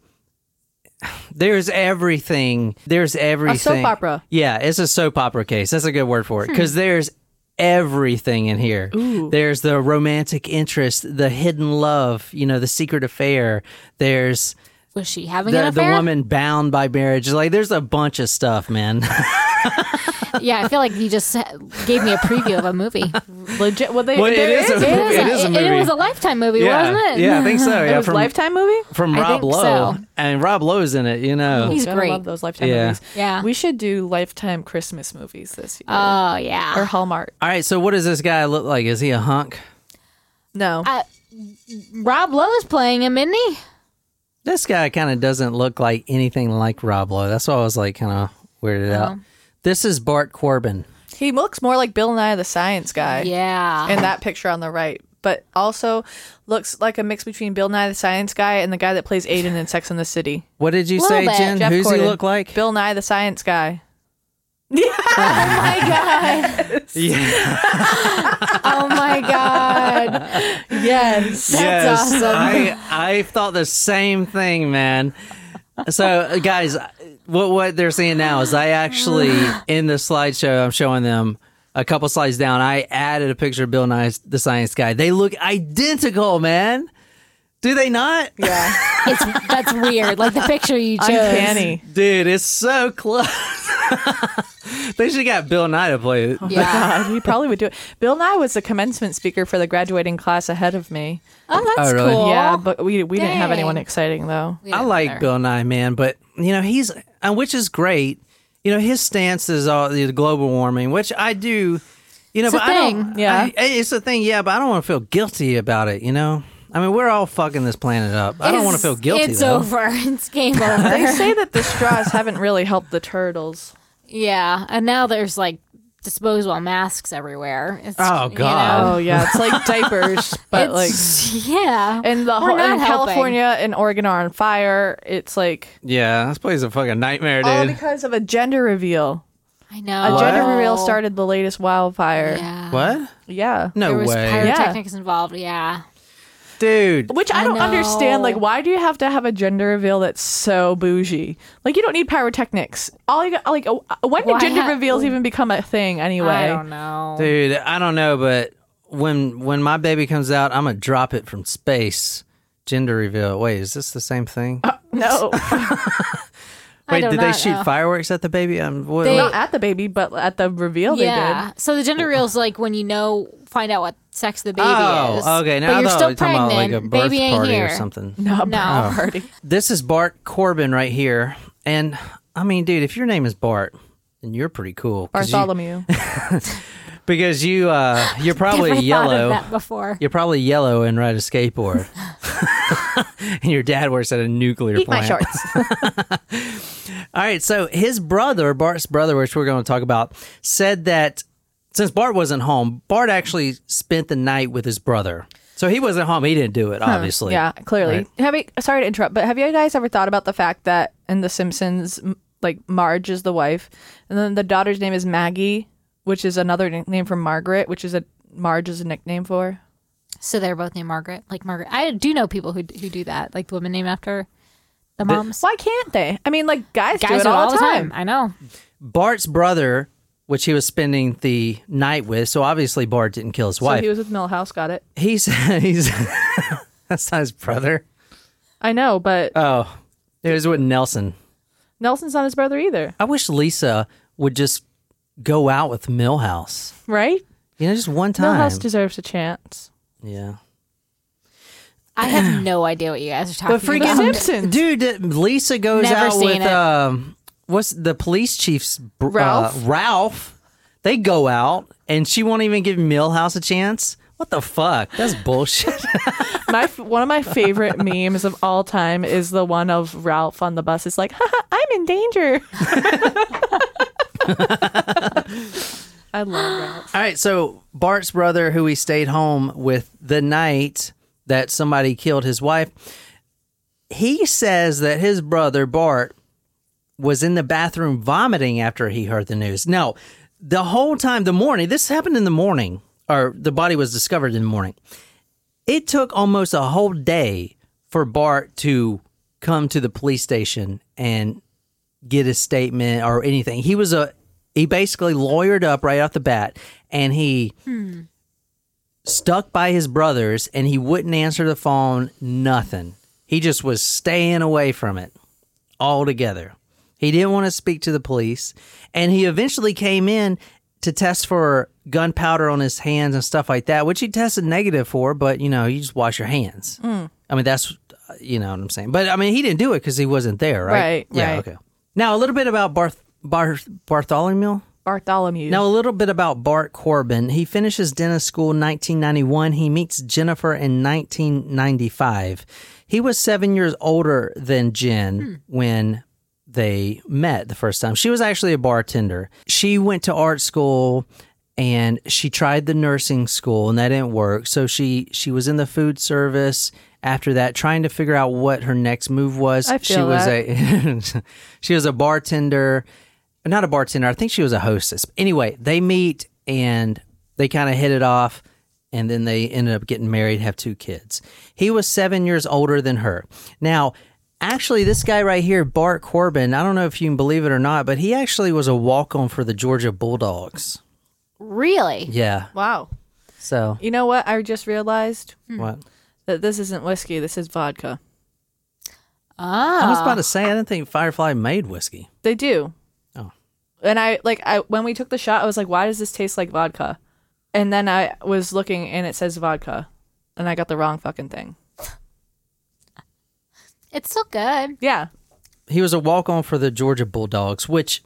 there's everything. There's everything. A soap opera. Yeah, it's a soap opera case. That's a good word for it hmm. because there's everything in here. There's the romantic interest, the hidden love, you know, the secret affair. There's Was she having an the, the woman bound by marriage. Like, there's a bunch of stuff, man. Yeah, I feel like you just gave me a preview of a movie. Legit. Well, they, Well, it there is a is- movie. It, is It is a movie. It was a Lifetime movie, wasn't it? Yeah, I think so. It Yeah, was from Lifetime movie. from I Rob Lowe, so. and Rob Lowe's in it. You know, He's Gotta great. love those Lifetime Yeah. movies. Yeah. we should do Lifetime Christmas movies this year Oh yeah, or yeah. Hallmark. All right, so what does this guy look like? Is he a hunk? No, Uh, Rob Lowe's playing him, isn't he? This guy kind of doesn't look like anything like Rob Lowe. That's why I was like kind of weirded out. Oh. This is Bart Corbin. he looks more like Bill Nye the Science Guy. Yeah. in that picture on the right, but also looks like a mix between Bill Nye the Science Guy and the guy that plays Aiden in Sex and the City. What did you Little say, bit. Jen? Jeff Who's Corden. he look like? Bill Nye the Science Guy. Oh my god. Yeah. oh my god. Yes. That's awesome. I I thought the same thing, man. So, uh, guys, what what they're seeing now is I actually in the slideshow I'm showing them a couple slides down. I added a picture of Bill Nye the Science Guy. They look identical, man. Do they not? Yeah. It's that's weird. Like the picture you chose. Uncanny. Dude, it's so close. they should have got Bill Nye to play it. Yeah. God, he probably would do it. Bill Nye was the commencement speaker for the graduating class ahead of me. Oh, that's Oh, really? cool. Yeah, but we we didn't have anyone exciting though. I like either. Bill Nye, man, but you know he's and which is great. You know his stance is all the global warming, which I do. You know, It's a but I don't. yeah. I- it's a thing, yeah. But I don't want to feel guilty about it. You know, I mean, we're all fucking this planet up. I don't want to feel guilty. It's though. over. It's game over. They say that the straws haven't really helped the turtles. Yeah, and now there's like disposable masks everywhere. It's, Oh, you God. know, Oh yeah, it's like diapers, but like it's- yeah, and the We're whole not and helping. California and Oregon are on fire. It's like Yeah, this place is a fucking nightmare, all dude. because of a gender reveal. I know. A gender reveal started the latest wildfire. Yeah. what? Yeah. No there was way, pyrotechnics involved. Yeah. Dude. Which I, I don't understand. Like, why do you have to have a gender reveal that's so bougie? Like, you don't need pyrotechnics. All you got, like, uh, when did Why gender ha- reveals even become a thing anyway? I don't know. Dude, I don't know, but when when my baby comes out, I'm gonna drop it from space. Gender reveal. Wait, is this the same thing? No, Wait, do did they not shoot know. fireworks at the baby? Um, what, They- not at the baby, but at the reveal yeah. they did. So the gender reveal is like when you know, find out what sex the baby oh, is. okay. Now but I you're still we were talking about like a birth baby ain't party here. or something. No, No. no. party. This is Bart Corbin right here, and I mean, dude, if your name is Bart, then you're pretty cool. 'cause you- Bartholomew. because you uh, you're probably Never thought of yellow. that before. You're probably yellow and ride a skateboard. and your dad works at a nuclear Eat my plant. shorts. All right, so his brother, Bart's brother, which we're going to talk about, said that since Bart wasn't home, Bart actually spent the night with his brother. So he wasn't home. He didn't do it, obviously. Yeah, clearly. Right. Have you, sorry to interrupt, but have you guys ever thought about the fact that in The Simpsons, like Marge is the wife, and then the daughter's name is Maggie, which is another name for Margaret, which is a Marge is a nickname for. So they're both named Margaret. Like Margaret. I do know people who who do that. Like the women named after the moms. Why can't they? I mean, like guys, Guys do it all, the time. I know. Bart's brother, which he was spending the night with, so obviously Bart didn't kill his wife. So wife. he was with Milhouse. Got it. he said he's that's not his brother. I know, but Oh, it was with Nelson. Nelson's not his brother either, I wish Lisa would just go out with Milhouse. right? You know, just one time. Milhouse deserves a chance. yeah. I have no idea what you guys are talking But freaking about. Simpsons. Dude, Lisa goes Never out with um what's the police chief's br- Ralph? Uh, Ralph. They go out and she won't even give Milhouse a chance. What the fuck? That's bullshit. my one of my favorite memes of all time is the one of Ralph on the bus. It's like, Haha, I'm in danger. I love Ralph. All right, so Bart's brother, who he stayed home with the night that somebody killed his wife, he says that his brother Bart was in the bathroom vomiting after he heard the news. No, the whole time, the morning, this happened in the morning, or the body was discovered in the morning. It took almost a whole day for Bart to come to the police station and get a statement or anything. He was a he basically lawyered up right off the bat and he stuck by his brothers and he wouldn't answer the phone, nothing. He just was staying away from it altogether. He didn't want to speak to the police and he eventually came in to test for gunpowder on his hands and stuff like that, which he tested negative for, but you know, you just wash your hands. I mean, that's uh, you know what I'm saying. But I mean, he didn't do it because he wasn't there, right? Right, Yeah. right. Okay. Now a little bit about Barth, Barth Bartholomew. Bartholomew. Now a little bit about Bart Corbin. He finishes dentist school in 1991. He meets Jennifer in 1995. He was seven years older than Jenn when they met the first time. She was actually a bartender. She went to art school and she tried the nursing school and that didn't work. So she she was in the food service after that trying to figure out what her next move was. I she was that. a she was a bartender, not a bartender. I think she was a hostess. Anyway, they meet and they kind of hit it off and then they ended up getting married, have two kids. He was seven years older than her. Now, actually, this guy right here, Bart Corbin, I don't know if you can believe it or not, but he actually was a walk on for the Georgia Bulldogs. Really? Yeah. wow. So, You know what? I just realized what? that this isn't whiskey. This is vodka. Ah. I was about to say, I didn't think Firefly made whiskey. They do. Oh. And I like I when we took the shot, I was like, why does this taste like vodka? And then I was looking and it says vodka, and I got the wrong fucking thing. It's still good. Yeah. He was a walk on for the Georgia Bulldogs, which,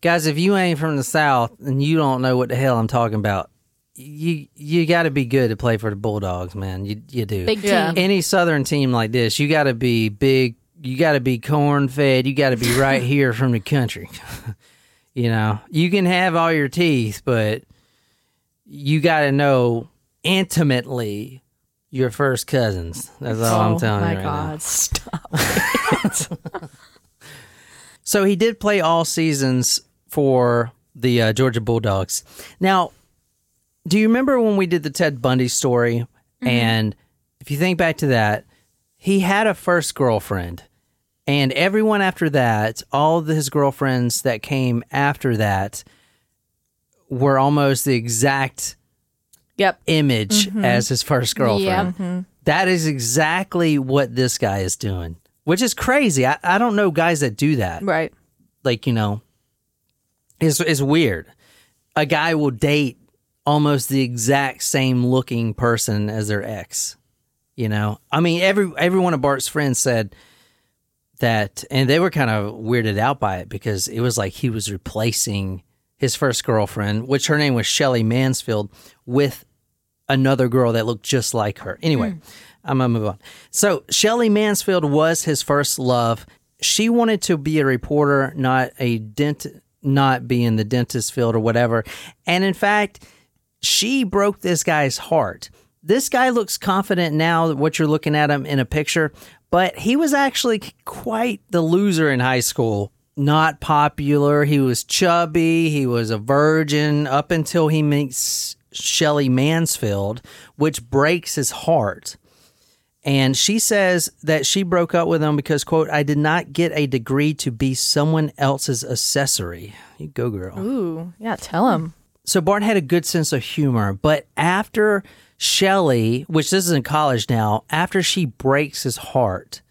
guys, if you ain't from the South and you don't know what the hell I'm talking about, you you got to be good to play for the Bulldogs, man. You you do. Big Yeah. team. Any Southern team like this, you got to be big. You got to be corn fed. You got to be right here from the country. you know, you can have all your teeth, but you got to know intimately your first cousins. That's all I'm oh telling you right now. Oh my God! Stop. So he did play all seasons for the uh, Georgia Bulldogs. Now, do you remember when we did the Ted Bundy story? And if you think back to that, he had a first girlfriend. And everyone after that, all of his girlfriends that came after that were almost the exact Yep. image mm-hmm. as his first girlfriend. Yep. That is exactly what this guy is doing, which is crazy. I, I don't know guys that do that. Right. Like, you know, it's, it's weird. A guy will date almost the exact same looking person as their ex. You know, I mean, every every one of Bart's friends said that, and they were kind of weirded out by it because it was like he was replacing his first girlfriend, which her name was Shelly Mansfield, with another girl that looked just like her. Anyway, mm. I'm gonna move on. So Shelly Mansfield was his first love. She wanted to be a reporter, not a dent, not be in the dentist field or whatever. And in fact, she broke this guy's heart. This guy looks confident now, what you're looking at him in a picture, but he was actually quite the loser in high school. Not popular. He was chubby. He was a virgin up until he meets Shelly Mansfield, which breaks his heart. And she says that she broke up with him because, quote, I did not get a degree to be someone else's accessory. You go, girl. Ooh. Yeah. Tell him. So Bart had a good sense of humor, but after Shelley, which this is in college now, after she breaks his heart,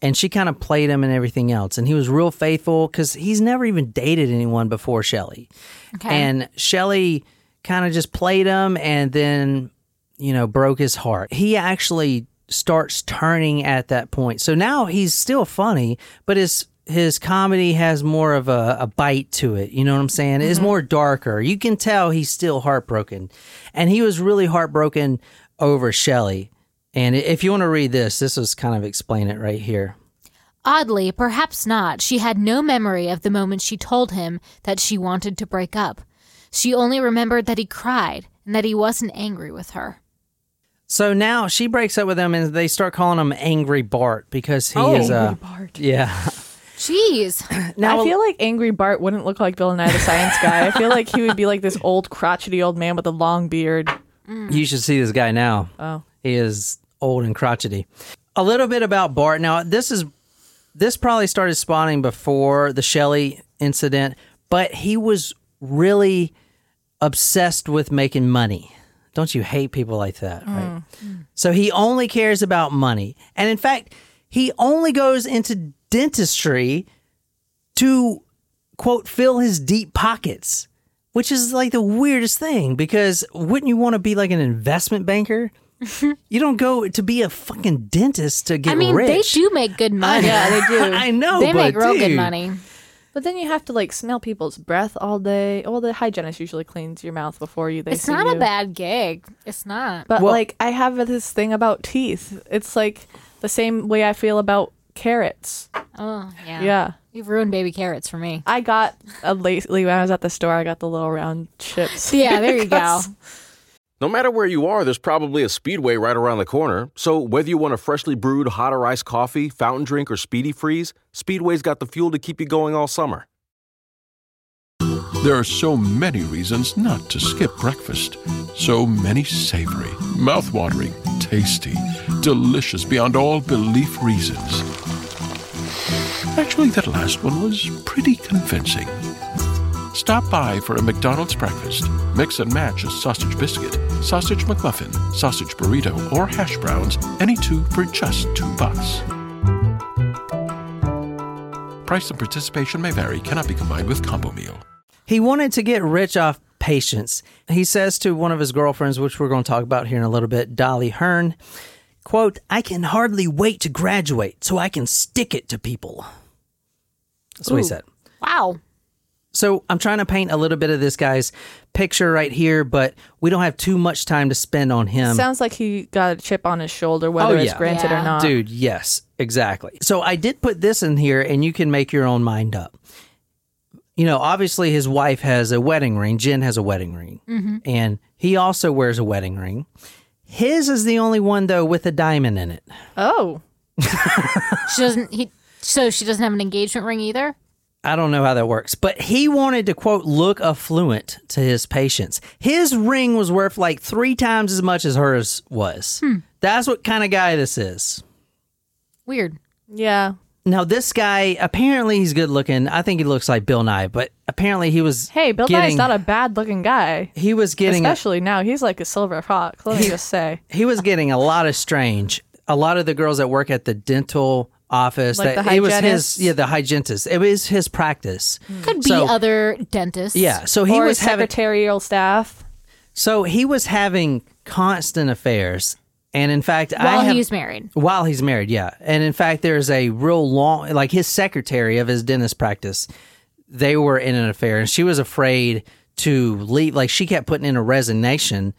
and she kind of played him and everything else, and he was real faithful because he's never even dated anyone before Shelley. Okay. And Shelley kind of just played him and then, you know, broke his heart. He actually starts turning at that point. So now he's still funny, but his his comedy has more of a, a bite to it. You know what I'm saying? It's mm-hmm. more darker. You can tell he's still heartbroken. And he was really heartbroken over Shelley. And if you want to read this, this was kind of explain it right here. Oddly, perhaps not, she had no memory of the moment she told him that she wanted to break up. She only remembered that he cried and that he wasn't angry with her. So now she breaks up with him and they start calling him Angry Bart because he Oh, is a Angry Bart. yeah. Jeez. Now I feel like Angry Bart wouldn't look like Bill Nye the Science Guy. I feel like he would be like this old crotchety old man with a long beard. Mm. You should see this guy now. Oh. He is old and crotchety. A little bit about Bart. Now, this is this probably started spawning before the Shelley incident, but he was really obsessed with making money. Don't you hate people like that, right? Mm. So he only cares about money. And in fact, he only goes into dentistry to quote fill his deep pockets, which is like the weirdest thing because wouldn't you want to be like an investment banker? you don't go to be a fucking dentist to get I mean, rich. they do make good money. Yeah, they do. I know. they make real good money. But then you have to like smell people's breath all day. Well, the hygienist usually cleans your mouth before you. They It's see not you. a bad gig. It's not. But Well- like I have this thing about teeth. It's like the same way I feel about carrots. oh, yeah. Yeah. You've ruined baby carrots for me. I got a lately when I was at the store. I got the little round chips. Yeah, there you go. No matter where you are, there's probably a Speedway right around the corner. So whether you want a freshly brewed hot or iced coffee, fountain drink, or speedy freeze, Speedway's got the fuel to keep you going all summer. There are so many reasons not to skip breakfast. So many savory, mouth-watering, tasty, delicious beyond all belief reasons. Actually, that last one was pretty convincing. Stop by for a McDonald's breakfast. Mix and match a sausage biscuit, sausage McMuffin, sausage burrito, or hash browns, any two for just two bucks. Price and participation may vary, cannot be combined with combo meal. He wanted to get rich off patients. He says to one of his girlfriends, which we're going to talk about here in a little bit, Dolly Hearn, quote, I can hardly wait to graduate so I can stick it to people. That's what he said. Wow. So I'm trying to paint a little bit of this guy's picture right here, but we don't have too much time to spend on him. Sounds like he got a chip on his shoulder, whether Oh, it's granted Yeah. or not. Dude, yes, exactly. So I did put this in here and you can make your own mind up. You know, obviously his wife has a wedding ring. Jenn has a wedding ring. Mm-hmm. And he also wears a wedding ring. His is the only one though with a diamond in it. Oh, She doesn't. He. So she doesn't have an engagement ring either. I don't know how that works, but he wanted to quote look affluent to his patients. His ring was worth like 3 times as much as hers was. Hmm. That's what kind of guy this is. Weird. yeah. Now this guy apparently he's good looking. I think he looks like Bill Nye, but apparently he was Hey, Bill getting, Nye's not a bad looking guy. he was getting a, Especially now. He's like a silver fox. Let me just say. he was getting a lot of strange. A lot of the girls that work at the dental office Like that it was his yeah the hygienist. It was his practice. Hmm. Could be other dentists. Yeah, so he was his having secretarial staff. so he was having constant affairs, and in fact, While I have, he was married. While he's married, yeah. And in fact, there's a real long, like his secretary of his dentist practice, they were in an affair and she was afraid to leave. Like she kept putting in a resignation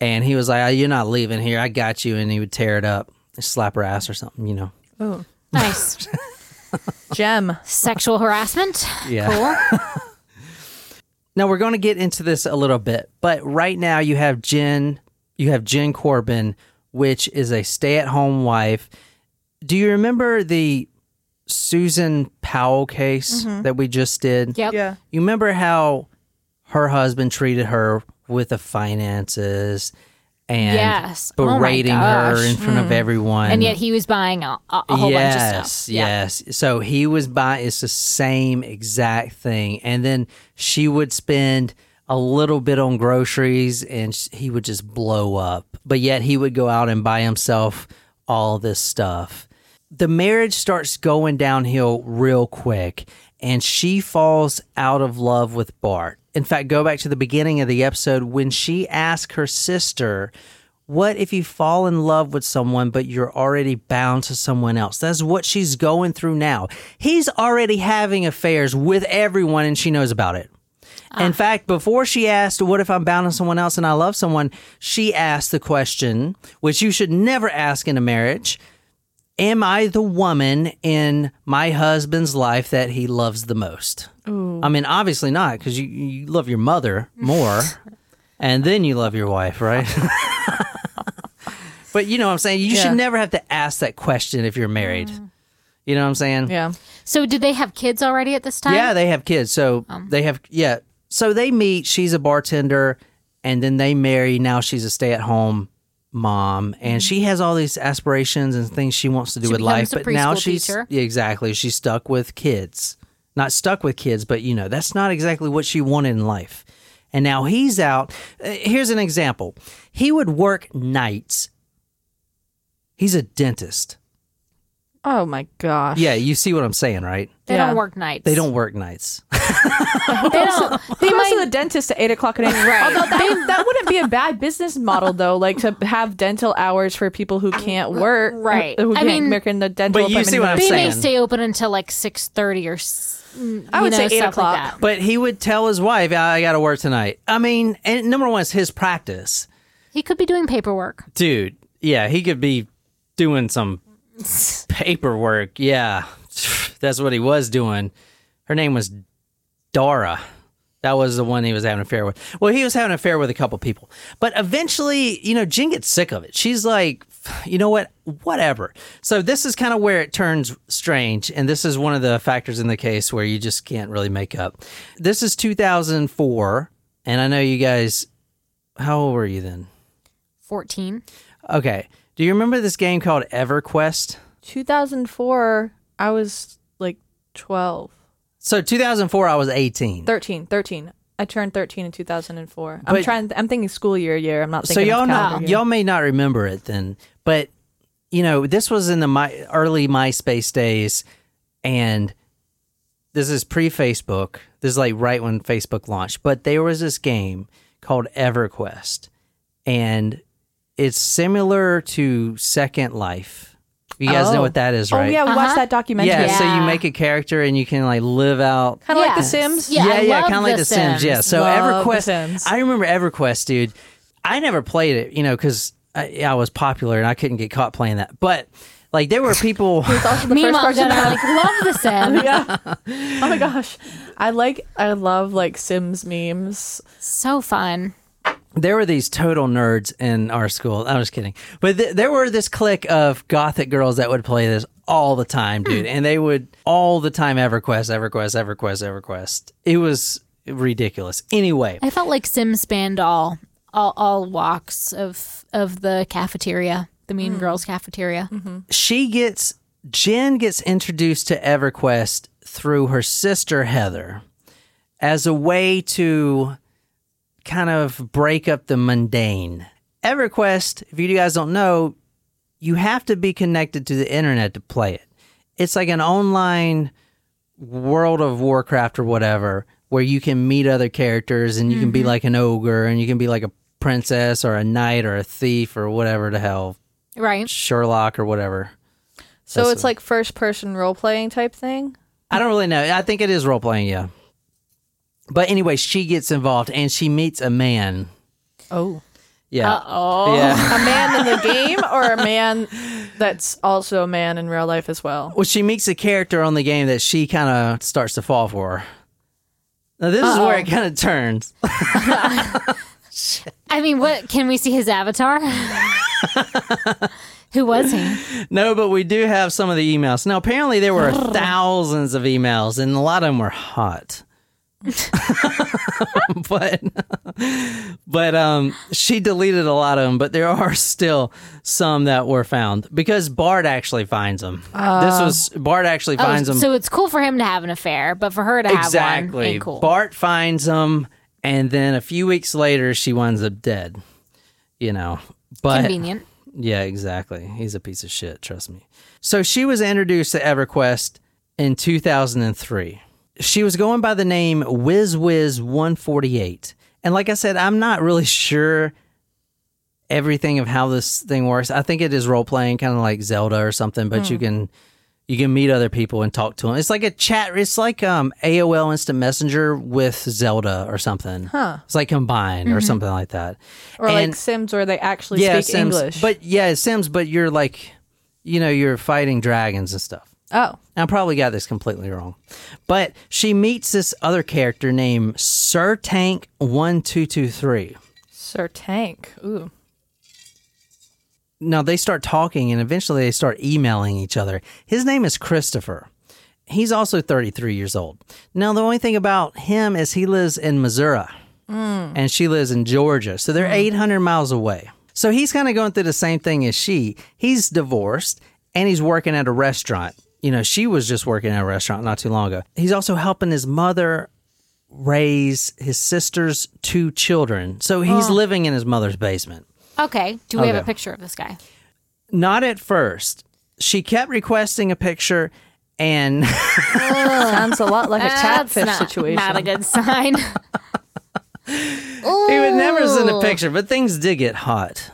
and he was like, oh, You're not leaving here. I got you. And he would tear it up, slap her ass or something, you know. Nice. Gem. Sexual harassment. Yeah. Cool. Now we're going to get into this a little bit, but right now you have Jenn, you have Jenn Corbin, which is a stay-at-home wife. Do you remember the Susan Powell case mm-hmm. that we just did? Yep. Yeah. You remember how her husband treated her with the finances and Yes. Oh berating her gosh. in front of mm. everyone. And yet he was buying a, a, whole yes, bunch of stuff. Yeah. Yes. So he was buying it's the same exact thing. And then she would spend a little bit on groceries and he would just blow up. But yet he would go out and buy himself all this stuff. The marriage starts going downhill real quick and she falls out of love with Bart. In fact, go back to the beginning of the episode when she asked her sister, what if you fall in love with someone, but you're already bound to someone else? That's what she's going through now. He's already having affairs with everyone and she knows about it. Ah. In fact, before she asked, What if I'm bound to someone else and I love someone? she asked the question, which you should never ask in a marriage Am I the woman in my husband's life that he loves the most? I mean, obviously not, because you, you love your mother more and then you love your wife, right? but you know what I'm saying? You Yeah. should never have to ask that question if you're married. You know what I'm saying? Yeah. So did they have kids already at this time? Yeah, they have kids. So Um. they have yeah. So they meet, she's a bartender, and then they marry. Now she's a stay at home mom and she has all these aspirations and things she wants to do She with life. But now she's teacher. exactly. She's stuck with kids. Not stuck with kids, but you know, that's not exactly what she wanted in life. And now he's out. Uh, Here's an example. He would work nights. He's a dentist. Oh my gosh. Yeah, you see what I'm saying, right? They Yeah. don't work nights. They don't work nights. They don't. They They goes might. to the dentist at eight o'clock at night. Right. Although that, that wouldn't be a bad business model though, like to have dental hours for people who can't work. Right. Who I can't mean- work in the dental But you see what I'm they saying. may stay open until like six thirty or. s- mm, I would know, say eight o'clock. Like. But he would tell his wife, I got to work tonight. I mean, and number one is his practice. He could be doing paperwork. Dude, yeah, he could be doing some paperwork. Yeah, that's what he was doing. Her name was Dara. That was the one he was having an affair with. Well, he was having an affair with a couple people. But eventually, you know, Jenn gets sick of it. She's like, you know what? Whatever. So this is kind of where it turns strange. And this is one of the factors in the case where you just can't really make up. This is 2004. And I know you guys, how old were you then? Fourteen. Okay. Do you remember this game called EverQuest? 2004, I was 12. So 2004, I was 18. 13, 13. I turned 13 in 2004. I'm But- trying I'm thinking school year year. I'm not So thinking y'all of know, calendar year. y'all may not remember it then, but you know this was in the my, early MySpace days, and this is pre Facebook. This is like right when Facebook launched. But there was this game called EverQuest, and it's similar to Second Life. You guys know Oh. what that is, right? Oh yeah, we Uh-huh. watched that documentary. Yeah, so you Yeah. make a character and you can like live out Kind of like The Yes. Sims. Yeah, I yeah, love kind of like The The Sims. Yeah. So Love The EverQuest. Sims. I remember EverQuest, dude. I never played it, you know, because I, I was popular and I couldn't get caught playing that. But like, there were people. Also the Meanwhile, first person Jenna, like love the Sims. yeah. Oh my gosh. I like I love like Sims memes. So fun. There were these total nerds in our school. I'm just kidding, but th- there were this clique of gothic girls that would play this all the time, hmm. dude, and they would all the time EverQuest, EverQuest, EverQuest, EverQuest. It was ridiculous. Anyway, I felt like Sims spanned all all, all walks of of the cafeteria, the Mean hmm. Girls cafeteria. Mm-hmm. she gets Jenn gets introduced to EverQuest through her sister Heather as a way to kind of break up the mundane. EverQuest, if you guys don't know, you have to be connected to the internet to play it. It's like an online World of Warcraft or whatever, where you can meet other characters and you can be mm-hmm. like an ogre and you can be like a princess or a knight or a thief or whatever the hell, Right. Sherlock or whatever. So That's it's like first person role playing type thing. I don't really know. I think it is role playing, yeah. But anyway, she gets involved and she meets a man. Oh. Yeah. Oh. Yeah. A man in the game or a man that's also a man in real life as well? Well, she meets a character on the game that she kind of starts to fall for. Now, this is where it kind of turns. I mean, what can we see his avatar? Who was he? No, but we do have some of the emails. Now, apparently, there were thousands of emails, and a lot of them were hot. but but um she deleted a lot of them but there are still some that were found because bart actually finds them this was bart actually Oh, finds them so it's cool for him to have an affair, but for her to have one exactly ain't cool. bart finds them and then a few weeks later she winds up dead you know but Convenient. yeah, exactly. He's a piece of shit, trust me. So she was introduced to EverQuest in 2003. She was going by the name WizWiz148. And like I said, I'm not really sure everything of how this thing works. I think it is role playing, kind of like Zelda or something, but you can you can meet other people and talk to them. It's like a chat. It's like um, AOL Instant Messenger with Zelda or something. Huh. It's like combined or something like that. Or And- like Sims where they actually speak Sims, English. But yeah, Sims, but you're like, you know, you're fighting dragons and stuff. Oh. I probably got this completely wrong. But she meets this other character named Sir Tank 1223. Sir Tank. Ooh. Now they start talking and eventually they start emailing each other. His name is Christopher. He's also 33 years old. Now, the only thing about him is he lives in Missouri mm. and she lives in Georgia. So they're mm. 800 miles away. So he's kind of going through the same thing as she. He's divorced and he's working at a restaurant. You know, she was just working at a restaurant not too long ago. He's also helping his mother raise his sister's two children. So he's oh. living in his mother's basement. Okay. Do we have a picture of this guy? Not at first. She kept requesting a picture and Sounds a lot like a That's catfish not, situation. Not a good sign. he would never send a picture, but things did get hot.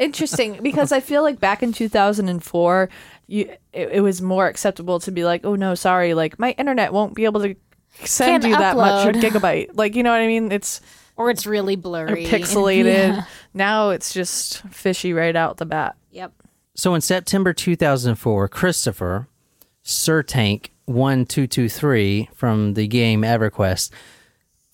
Interesting because I feel like back in 2004, you it, it was more acceptable to be like, "Oh no, sorry, like my internet won't be able to send Can't you that much or upload." gigabyte." Like, you know what I mean? It's or it's really or blurry. pixelated. Yeah. Now it's just fishy right out the bat. Yep. So in September 2004, Christopher Sir Tank 1223 from the game EverQuest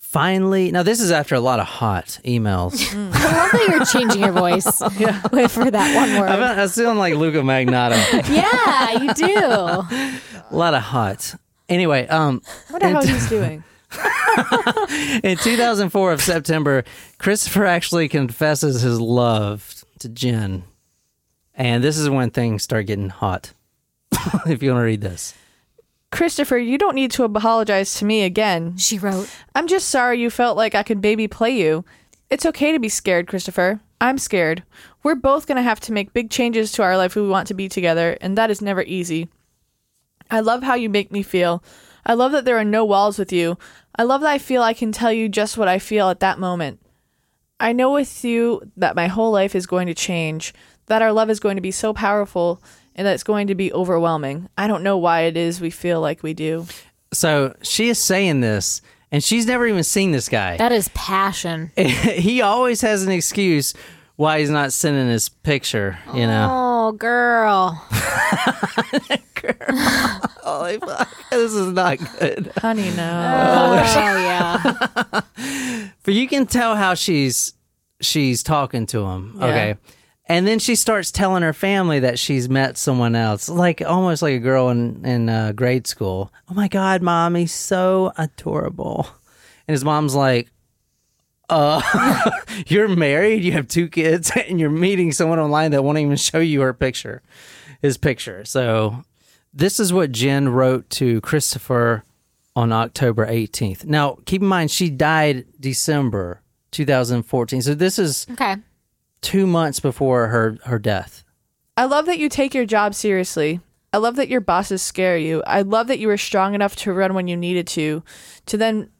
finally. Now, this is after a lot of hot emails. I love that you're changing your voice for that one I word. I sound like Luka Magnotta. yeah, you do. a lot of hot. Anyway, um, What the hell he's doing? in 2004 of September, Christopher actually confesses his love to Jenn. And this is when things start getting hot. if you want to read this. Christopher, you don't need to apologize to me again. She wrote, I'm just sorry you felt like I could baby play you. It's okay to be scared, Christopher. I'm scared. We're both going to have to make big changes to our life if we want to be together, and that is never easy. I love how you make me feel. I love that there are no walls with you. I love that I feel I can tell you just what I feel at that moment. I know with you that my whole life is going to change, that our love is going to be so powerful, and that's going to be overwhelming. I don't know why it is we feel like we do. So she is saying this, and she's never even seen this guy. that is passion. he always has an excuse why he's not sending his picture, you know. Oh, girl. girl. Holy fuck. This is not good. Honey, no. Oh, yeah. But you can tell how she's she's talking to him. Yeah. Okay. And then she starts telling her family that she's met someone else, like almost like a girl in in uh, grade school. Oh my god, mom, he's so adorable. And his mom's like, "Uh, you're married, you have two kids, and you're meeting someone online that won't even show you her picture." his picture. So this is what Jenn wrote to Christopher on October 18th. Now, keep in mind she died December 2014. So this is Okay. 2 months before her her death. I love that you take your job seriously. I love that your bosses scare you. I love that you were strong enough to run when you needed to, to then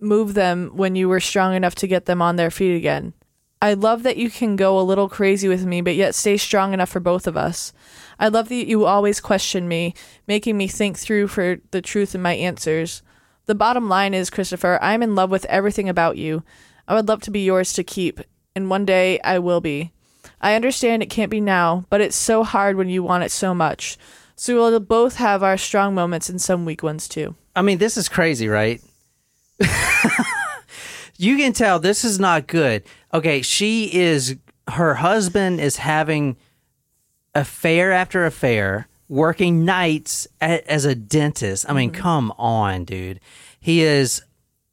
move them when you were strong enough to get them on their feet again. I love that you can go a little crazy with me, but yet stay strong enough for both of us. I love that you always question me, making me think through for the truth in my answers. The bottom line is, Christopher, I'm in love with everything about you. I would love to be yours to keep, and one day I will be. I understand it can't be now, but it's so hard when you want it so much. So we'll both have our strong moments and some weak ones too. I mean, this is crazy, right? you can tell this is not good. Okay, she is her husband is having affair after affair, working nights a, as a dentist. I mean, mm-hmm. come on, dude. He is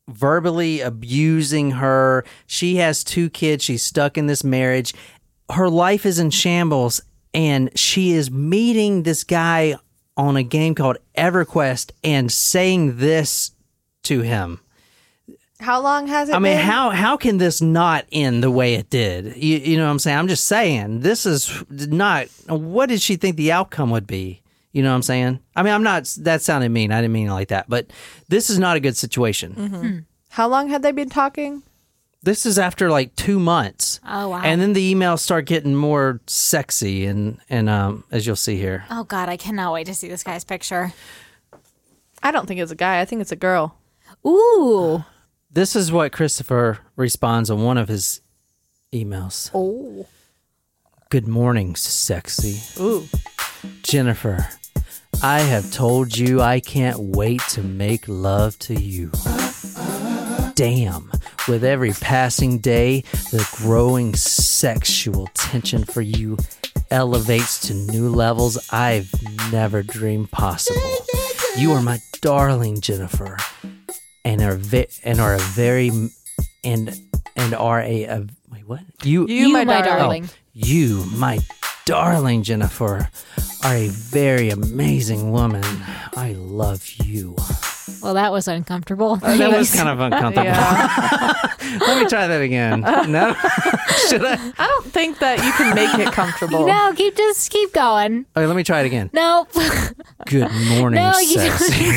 verbally abusing her. She has two kids. She's stuck in this marriage. Her life is in shambles, and she is meeting this guy on a game called EverQuest and saying this to him. How long has it I mean, been? how how can this not end the way it did? You, you know what I'm saying? I'm just saying this is not. What did she think the outcome would be? You know what I'm saying? I mean, I'm not. That sounded mean. I didn't mean it like that. But this is not a good situation. How long had they been talking? This is after like two months. Oh wow. And then the emails start getting more sexy, and and um, as you'll see here, oh god, I cannot wait to see this guy's picture. I don't think it's a guy. I think it's a girl. Ooh. this is what Christopher responds on one of his emails. Oh. Good morning, sexy. Ooh. Jennifer, I have told you I can't wait to make love to you. Damn, with every passing day, the growing sexual tension for you elevates to new levels I've never dreamed possible. You are my darling Jennifer, and are ve- and are a very and and are a, a wait what you You, my, darling. Oh, you, my darling Jennifer, are a very amazing woman. I love you. Well, that was uncomfortable. Uh, that was kind of uncomfortable. Yeah. Let me try that again. No, should I? I don't think that you can make it comfortable. no, keep just keep going. Okay, let me try it again. Nope. Good morning, No, you sexy.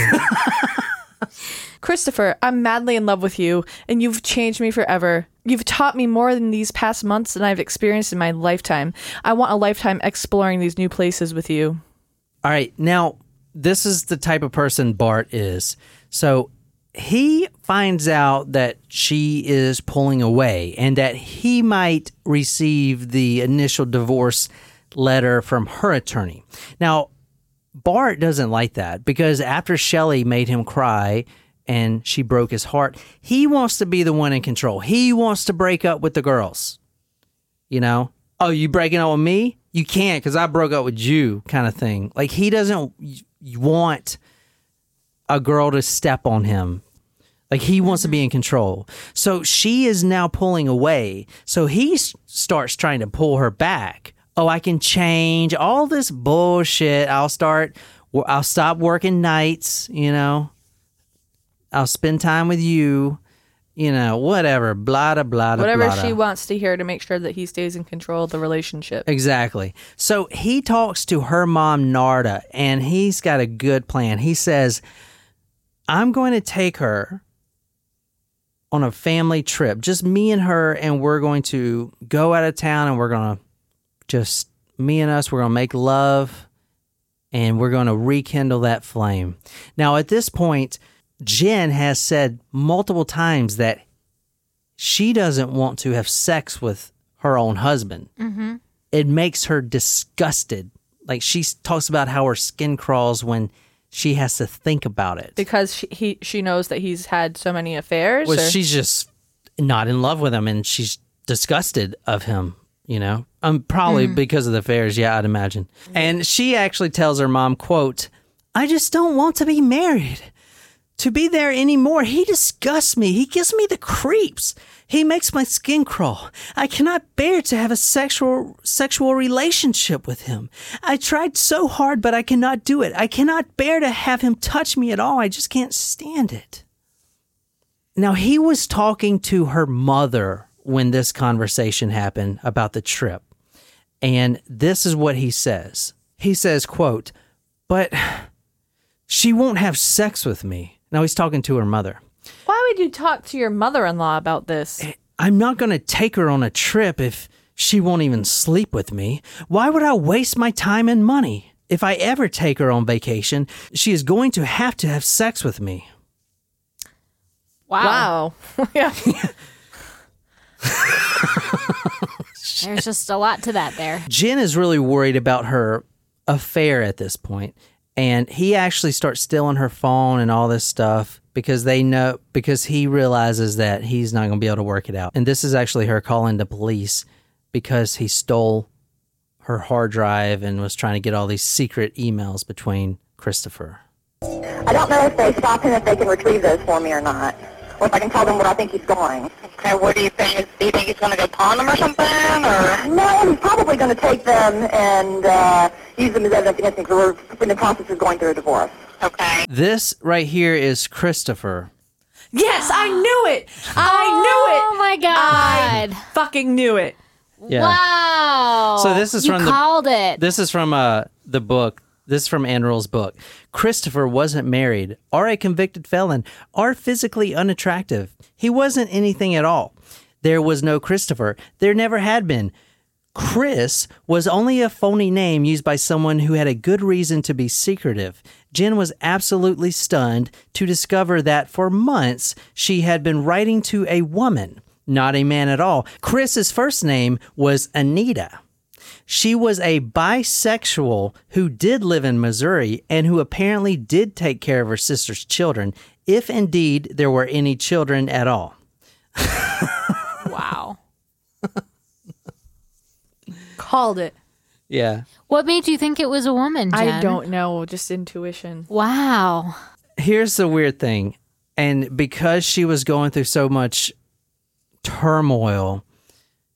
Christopher, I'm madly in love with you, and you've changed me forever. You've taught me more in these past months than I've experienced in my lifetime. I want a lifetime exploring these new places with you. All right, now this is the type of person Bart is. So he finds out that she is pulling away and that he might receive the initial divorce letter from her attorney. Now, Bart doesn't like that because after Shelley made him cry and she broke his heart, he wants to be the one in control. He wants to break up with the girls. You know? Oh, you breaking up with me? You can't because I broke up with you, kind of thing. Like he doesn't want a girl to step on him. Like he wants to be in control. So she is now pulling away. So he s- starts trying to pull her back. Oh, I can change all this bullshit. I'll start, I'll stop working nights, you know. I'll spend time with you, you know, whatever, blah, blah, blah. Whatever blah. she wants to hear to make sure that he stays in control of the relationship. Exactly. So he talks to her mom, Narda, and he's got a good plan. He says, I'm going to take her on a family trip, just me and her, and we're going to go out of town and we're going to just, me and us, we're going to make love and we're going to rekindle that flame. Now, at this point, Jenn has said multiple times that she doesn't want to have sex with her own husband it makes her disgusted. Like she talks about how her skin crawls when she has to think about it. Because she, he, she knows that he's had so many affairs. Well, or- she's just not in love with him and she's disgusted of him, you know? Um, probably because of the affairs, yeah, I'd imagine. And she actually tells her mom, quote, I just don't want to be married. To be there anymore. He disgusts me. He gives me the creeps. He makes my skin crawl. I cannot bear to have a sexual sexual relationship with him. I tried so hard, but I cannot do it. I cannot bear to have him touch me at all. I just can't stand it. Now he was talking to her mother when this conversation happened about the trip. And this is what he says. He says, quote, "But she won't have sex with me." Now he's talking to her mother. Why would you talk to your mother-in-law about this? Eh, I'm not going to take her on a trip if she won't even sleep with me. Why would I waste my time and money? If I ever take her on vacation, she is going to have to have sex with me. Wow. Wow. yeah. There's just a lot to that there. Jenn is really worried about her affair at this point, and he actually starts stealing her phone and all this stuff because they know because he realizes that he's not going to be able to work it out. And this is actually her calling the police because he stole her hard drive and was trying to get all these secret emails between Christopher. I don't know if they stop him if they can retrieve those for me or not. Or if I can tell them where I think he's going. Okay, what do you think? Do you think he's going to go pawn them or something? Or No, he's probably going to take them and uh, use them as evidence against me because we're in the process of going through a divorce. Okay. This right here is Christopher. Yes, I knew it. I knew it. Oh my god. I fucking knew it. Yeah. Wow. So this is you from the- it. This is from uh, the book. This is from Ann Rule's book. Christopher wasn't married, or a convicted felon, or physically unattractive. He wasn't anything at all. There was no Christopher. There never had been. Chris was only a phony name used by someone who had a good reason to be secretive. Jenn was absolutely stunned to discover that for months she had been writing to a woman, not a man at all. Chris's first name was Anita. She was a bisexual who did live in Missouri and who apparently did take care of her sister's children, if indeed there were any children at all. wow. Called it. Yeah. What made you think it was a woman, Jen? I don't know. Just intuition. Wow. Here's the weird thing. And because she was going through so much turmoil,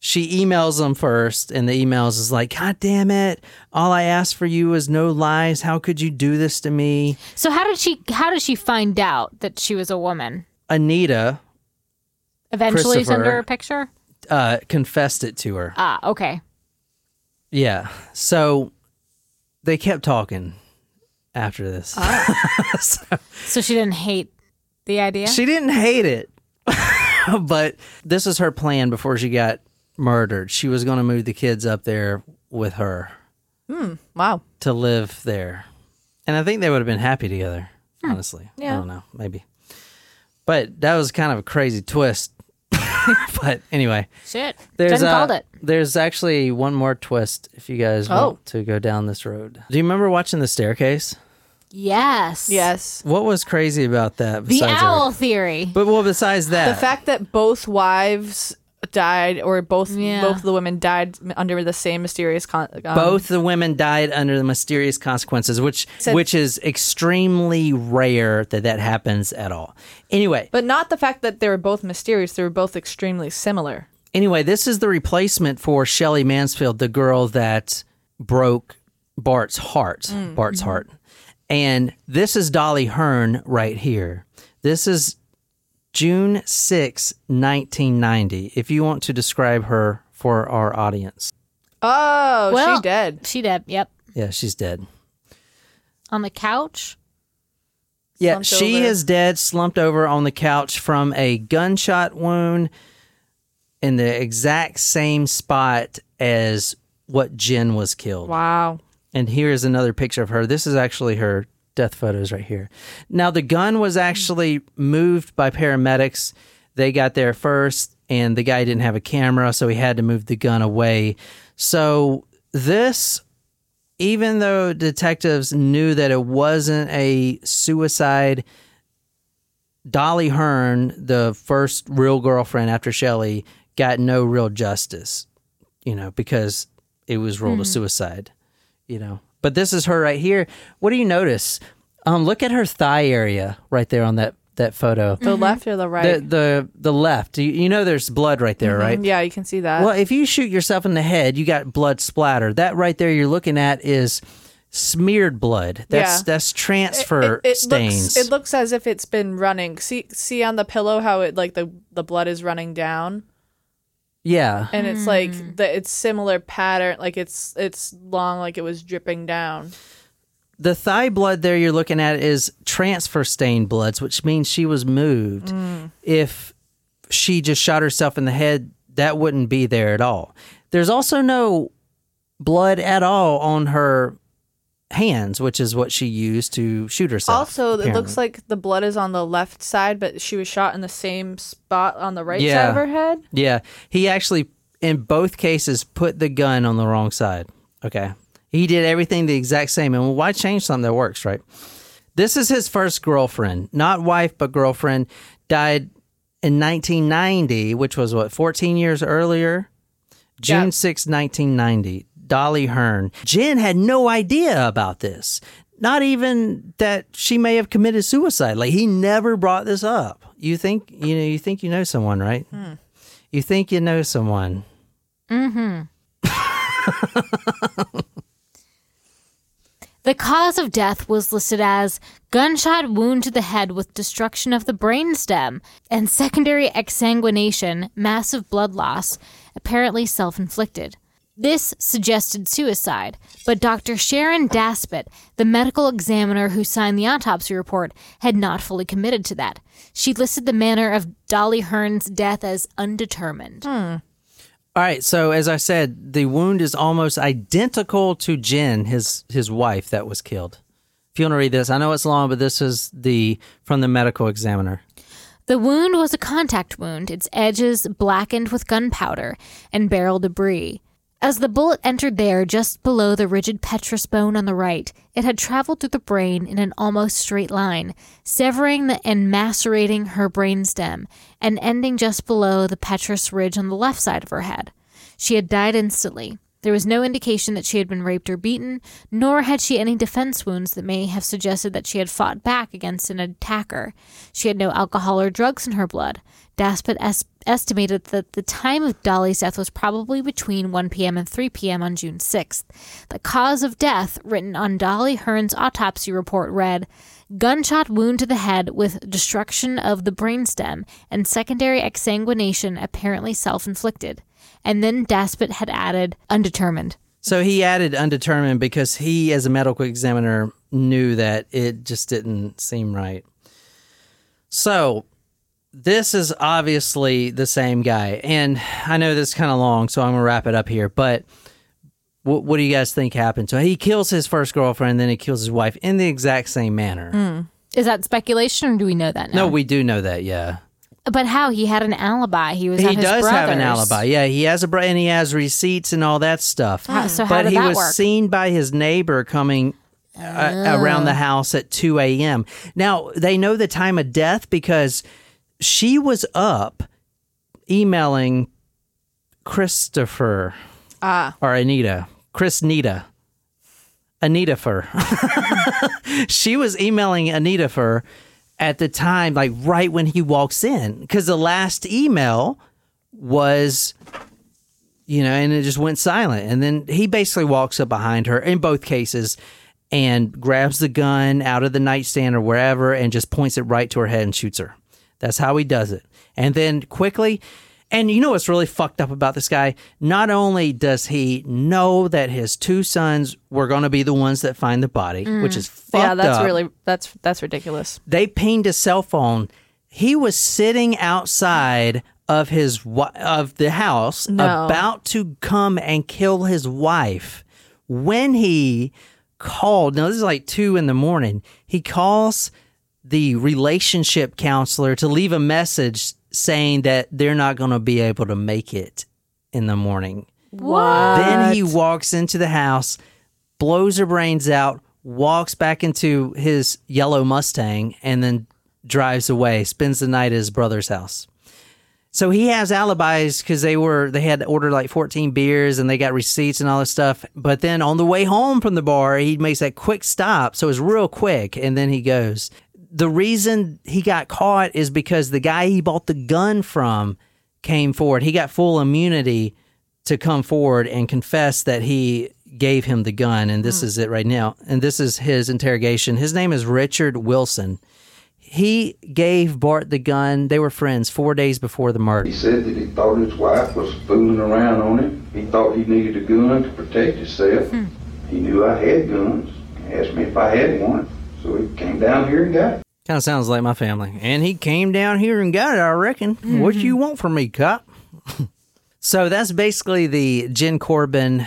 she emails them first, and the emails is like, God damn it. All I asked for you was no lies. How could you do this to me? So how did she how did she find out that she was a woman? Anita Eventually sent her a picture? uh, confessed it to her. Ah, okay. Yeah. So they kept talking after this. so So she didn't hate the idea? she didn't hate it, but this is her plan before she got murdered. She was going to move the kids up there with her Wow. to live there. And I think they would have been happy together, honestly. Yeah. I don't know, maybe. But that was kind of a crazy twist. but anyway, Shit. there's Jen uh, called it. There's actually one more twist if you guys Oh. want to go down this road. Do you remember watching The Staircase? Yes. Yes. What was crazy about that? The owl everything? theory. But well, besides that, The fact that both wives died, or both Yeah. both of the women died under the same mysterious con- um, both the women died under the mysterious consequences, which Said- which is extremely rare that that happens at all. Anyway, but not the fact that they were both mysterious. They were both extremely similar. anyway, this is the replacement for Shelley Mansfield, the girl that broke Bart's heart. Bart's heart. And this is Dolly Hearn right here. This is June 6, 1990. If you want to describe her for our audience. Oh, Well- she dead. She dead, Yep. Yeah, she's dead. On the couch. Yeah, Slumped she over. is dead, slumped over on the couch from a gunshot wound in the exact same spot as what Jenn was killed. Wow. And here's another picture of her. This is actually her death photos right here. Now, the gun was actually moved by paramedics. They got there first, and the guy didn't have a camera, so he had to move the gun away. So, this, even though detectives knew that it wasn't a suicide, Dolly Hearn, the first real girlfriend after Shelley, got no real justice, you know, because it was ruled a hmm. suicide, you know. But this is her right here. What do you notice? Um, look at her thigh area right there on that that photo. The left or the right? The the the left. You, you know there's blood right there, right? Yeah, you can see that. Well, if you shoot yourself in the head, you got blood splatter. That right there you're looking at is smeared blood. That's Yeah. that's transfer stains. Looks, it looks as if it's been running. See, see on the pillow how it like the the blood is running down, yeah. and it's like the it's similar pattern. Like it's it's long, like it was dripping down. The thigh blood there you're looking at is transfer stained bloods, which means she was moved. Mm. If she just shot herself in the head, that wouldn't be there at all. There's also no blood at all on her hands, which is what she used to shoot herself. Also, it looks like the blood is on the left side, but she was shot in the same spot on the right side of her head. Yeah, he actually in both cases put the gun on the wrong side. Okay. He did everything the exact same. And why change something that works, right? This is his first girlfriend, not wife, but girlfriend. Died in 1990, which was what, 14 years earlier? June Yeah. 6, 1990. Dolly Hearn. Jenn had no idea about this. Not even that she may have committed suicide. Like he never brought this up. You think you know you think you know someone, right? Hmm. You think you know someone. Mm-hmm. The cause of death was listed as gunshot wound to the head with destruction of the brainstem and secondary exsanguination, massive blood loss, apparently self inflicted. This suggested suicide, but Dr. Sharon Daspit, the medical examiner who signed the autopsy report, had not fully committed to that. She listed the manner of Dolly Hearn's death as undetermined. Hmm. All right, so as I said, the wound is almost identical to Jenn, his his wife that was killed. If you want to read this, I know it's long, but this is the from the medical examiner. The wound was a contact wound, its edges blackened with gunpowder and barrel debris. As the bullet entered there just below the rigid petrous bone on the right, it had traveled through the brain in an almost straight line, severing the, and macerating her brainstem and ending just below the petrous ridge on the left side of her head. She had died instantly. There was no indication that she had been raped or beaten, nor had she any defense wounds that may have suggested that she had fought back against an attacker. She had no alcohol or drugs in her blood. Daspit es- estimated that the time of Dolly's death was probably between 1 p.m. and 3 p.m. on June 6th. The cause of death, written on Dolly Hearn's autopsy report, read gunshot wound to the head with destruction of the brainstem and secondary exsanguination apparently self inflicted. And then Daspit had added undetermined. So he added undetermined because he, as a medical examiner, knew that it just didn't seem right. So this is obviously the same guy, and I know this is kind of long, so I'm gonna wrap it up here. But what, what do you guys think happened? So he kills his first girlfriend, then he kills his wife in the exact same manner. Hmm. Is that speculation or do we know that now? No, we do know that. Yeah, But how? He had an alibi. He was he his does have an alibi. Yeah, he has a bro- and he has receipts and all that stuff. How- so how but did he that was work? seen by his neighbor coming uh, around the house at 2 a.m. Now, they know the time of death because she was up emailing Christopher Ah, or Anita, Chris Nita, Anita Fur. she was emailing Anita Fur at the time, like right when he walks in, because the last email was, you know, and it just went silent. And then he basically walks up behind her in both cases and grabs the gun out of the nightstand or wherever and just points it right to her head and shoots her. That's how he does it. And then quickly, and you know what's really fucked up about this guy? Not only does he know that his two sons were going to be the ones that find the body, mm. which is fucked yeah, that's up. really that's that's ridiculous. They pinged his cell phone. He was sitting outside of his of the house No. about to come and kill his wife when he called. Now this is like two in the morning. He calls the relationship counselor to leave a message saying that they're not going to be able to make it in the morning. What? Then he walks into the house, blows her brains out, walks back into his yellow Mustang, and then drives away, spends the night at his brother's house. So he has alibis because they were they had ordered like 14 beers and they got receipts and all this stuff. But then on the way home from the bar, he makes that quick stop. So it's real quick, and then he goes. The reason he got caught is because the guy he bought the gun from came forward. He got full immunity to come forward and confess that he gave him the gun, and this hmm. is it right now. And this is his interrogation. His name is Richard Wilson. He gave Bart the gun. They were friends four days before the murder. He said that he thought his wife was fooling around on him. He thought he needed a gun to protect himself. Hmm. He knew I had guns. He asked me if I had one. So he came down here and got it. Kind of sounds like my family. And he came down here and got it, I reckon. What you want from me, cop? so that's basically the Jenn Corbin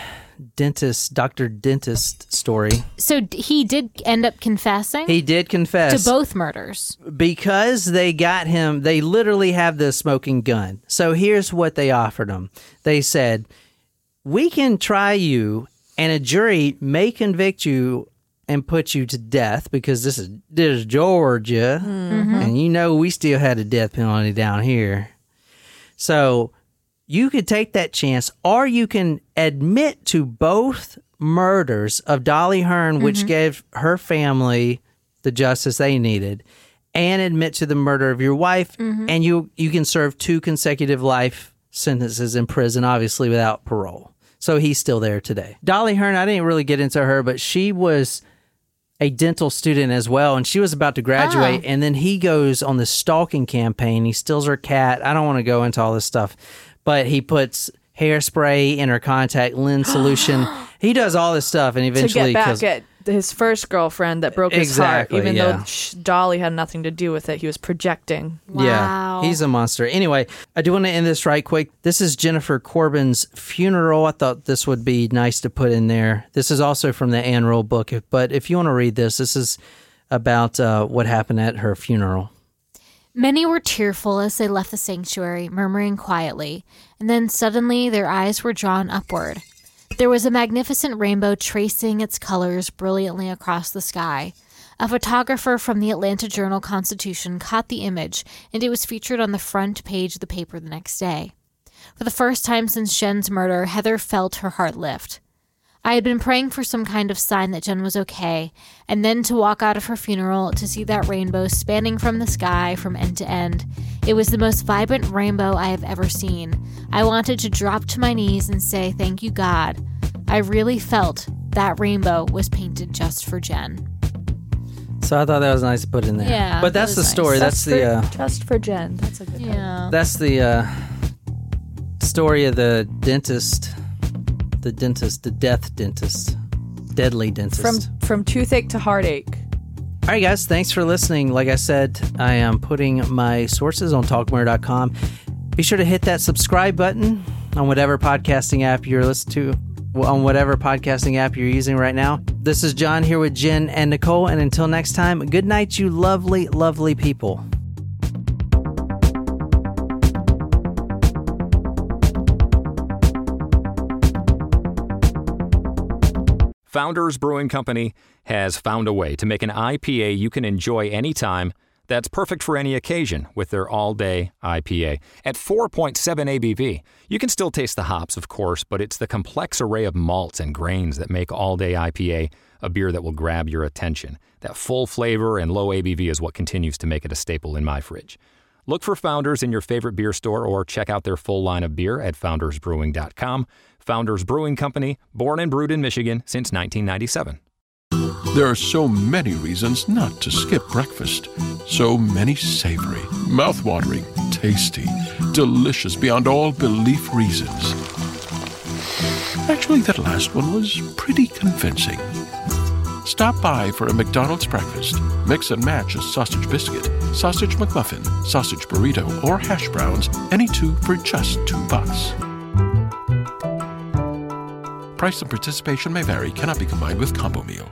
dentist, doctor dentist story. So he did end up confessing He did confess. to both murders. because they got him, they literally have the smoking gun. So here's what they offered him. They said, "We can try you, and a jury may convict you and put you to death because this is this is Georgia, mm-hmm. and you know we still had a death penalty down here. So you could take that chance, or you can admit to both murders of Dolly Hearn, which mm-hmm. gave her family the justice they needed, and admit to the murder of your wife, mm-hmm. and you you can serve two consecutive life sentences in prison, obviously without parole. So he's still there today. Dolly Hearn, I didn't really get into her, but she was a dental student as well, and she was about to graduate. Ah. And then he goes on the stalking campaign. He steals her cat. I don't want to go into all this stuff, but he puts hairspray in her contact lens solution. he does all this stuff, and to eventually get back at his first girlfriend that broke his Exactly, heart, even yeah. though sh- Dolly had nothing to do with it. He was projecting. Wow. Yeah, he's a monster. Anyway, I do want to end this right quick. This is Jennifer Corbin's funeral. I thought this would be nice to put in there. This is also from the Ann Rule book, but if you want to read this, this is about uh, what happened at her funeral. Many were tearful as they left the sanctuary, murmuring quietly, and then suddenly their eyes were drawn upward. There was a magnificent rainbow tracing its colors brilliantly across the sky. A photographer from the Atlanta Journal Constitution caught the image, and it was featured on the front page of the paper the next day. For the first time since Jenn's murder, Heather felt her heart lift. I had been praying for some kind of sign that Jenn was okay, and then to walk out of her funeral to see that rainbow spanning from the sky from end to end. It was the most vibrant rainbow I have ever seen. I wanted to drop to my knees and say, Thank you, God. I really felt that rainbow was painted just for Jenn. So I thought that was nice to put in there. Yeah, but that that's the was story. nice. That's the for, uh, just for Jenn. That's a good. title. Yeah. that's the uh, story of the dentist, the dentist, the death dentist, deadly dentist. From from toothache to heartache. All right, guys, thanks for listening. Like I said, I am putting my sources on talkmurder.com. Be sure to hit that subscribe button on whatever podcasting app you're listening to, on whatever podcasting app you're using right now. This is John here with Jen and Nicole. And until next time, good night, you lovely, lovely people. Founders Brewing Company has found a way to make an IPA you can enjoy anytime that's perfect for any occasion with their all day IPA. At 4.7 ABV, you can still taste the hops, of course, but it's the complex array of malts and grains that make all day IPA a beer that will grab your attention. That full flavor and low ABV is what continues to make it a staple in my fridge. Look for Founders in your favorite beer store or check out their full line of beer at foundersbrewing.com. Founders Brewing Company, born and brewed in Michigan since 1997. There are so many reasons not to skip breakfast. So many savory, mouth-watering, tasty, delicious beyond all belief reasons. Actually, that last one was pretty convincing. Stop by for a McDonald's breakfast. Mix and match a sausage biscuit, sausage McMuffin, sausage burrito, or hash browns, any two for just two bucks. Price and participation may vary, cannot be combined with combo meal.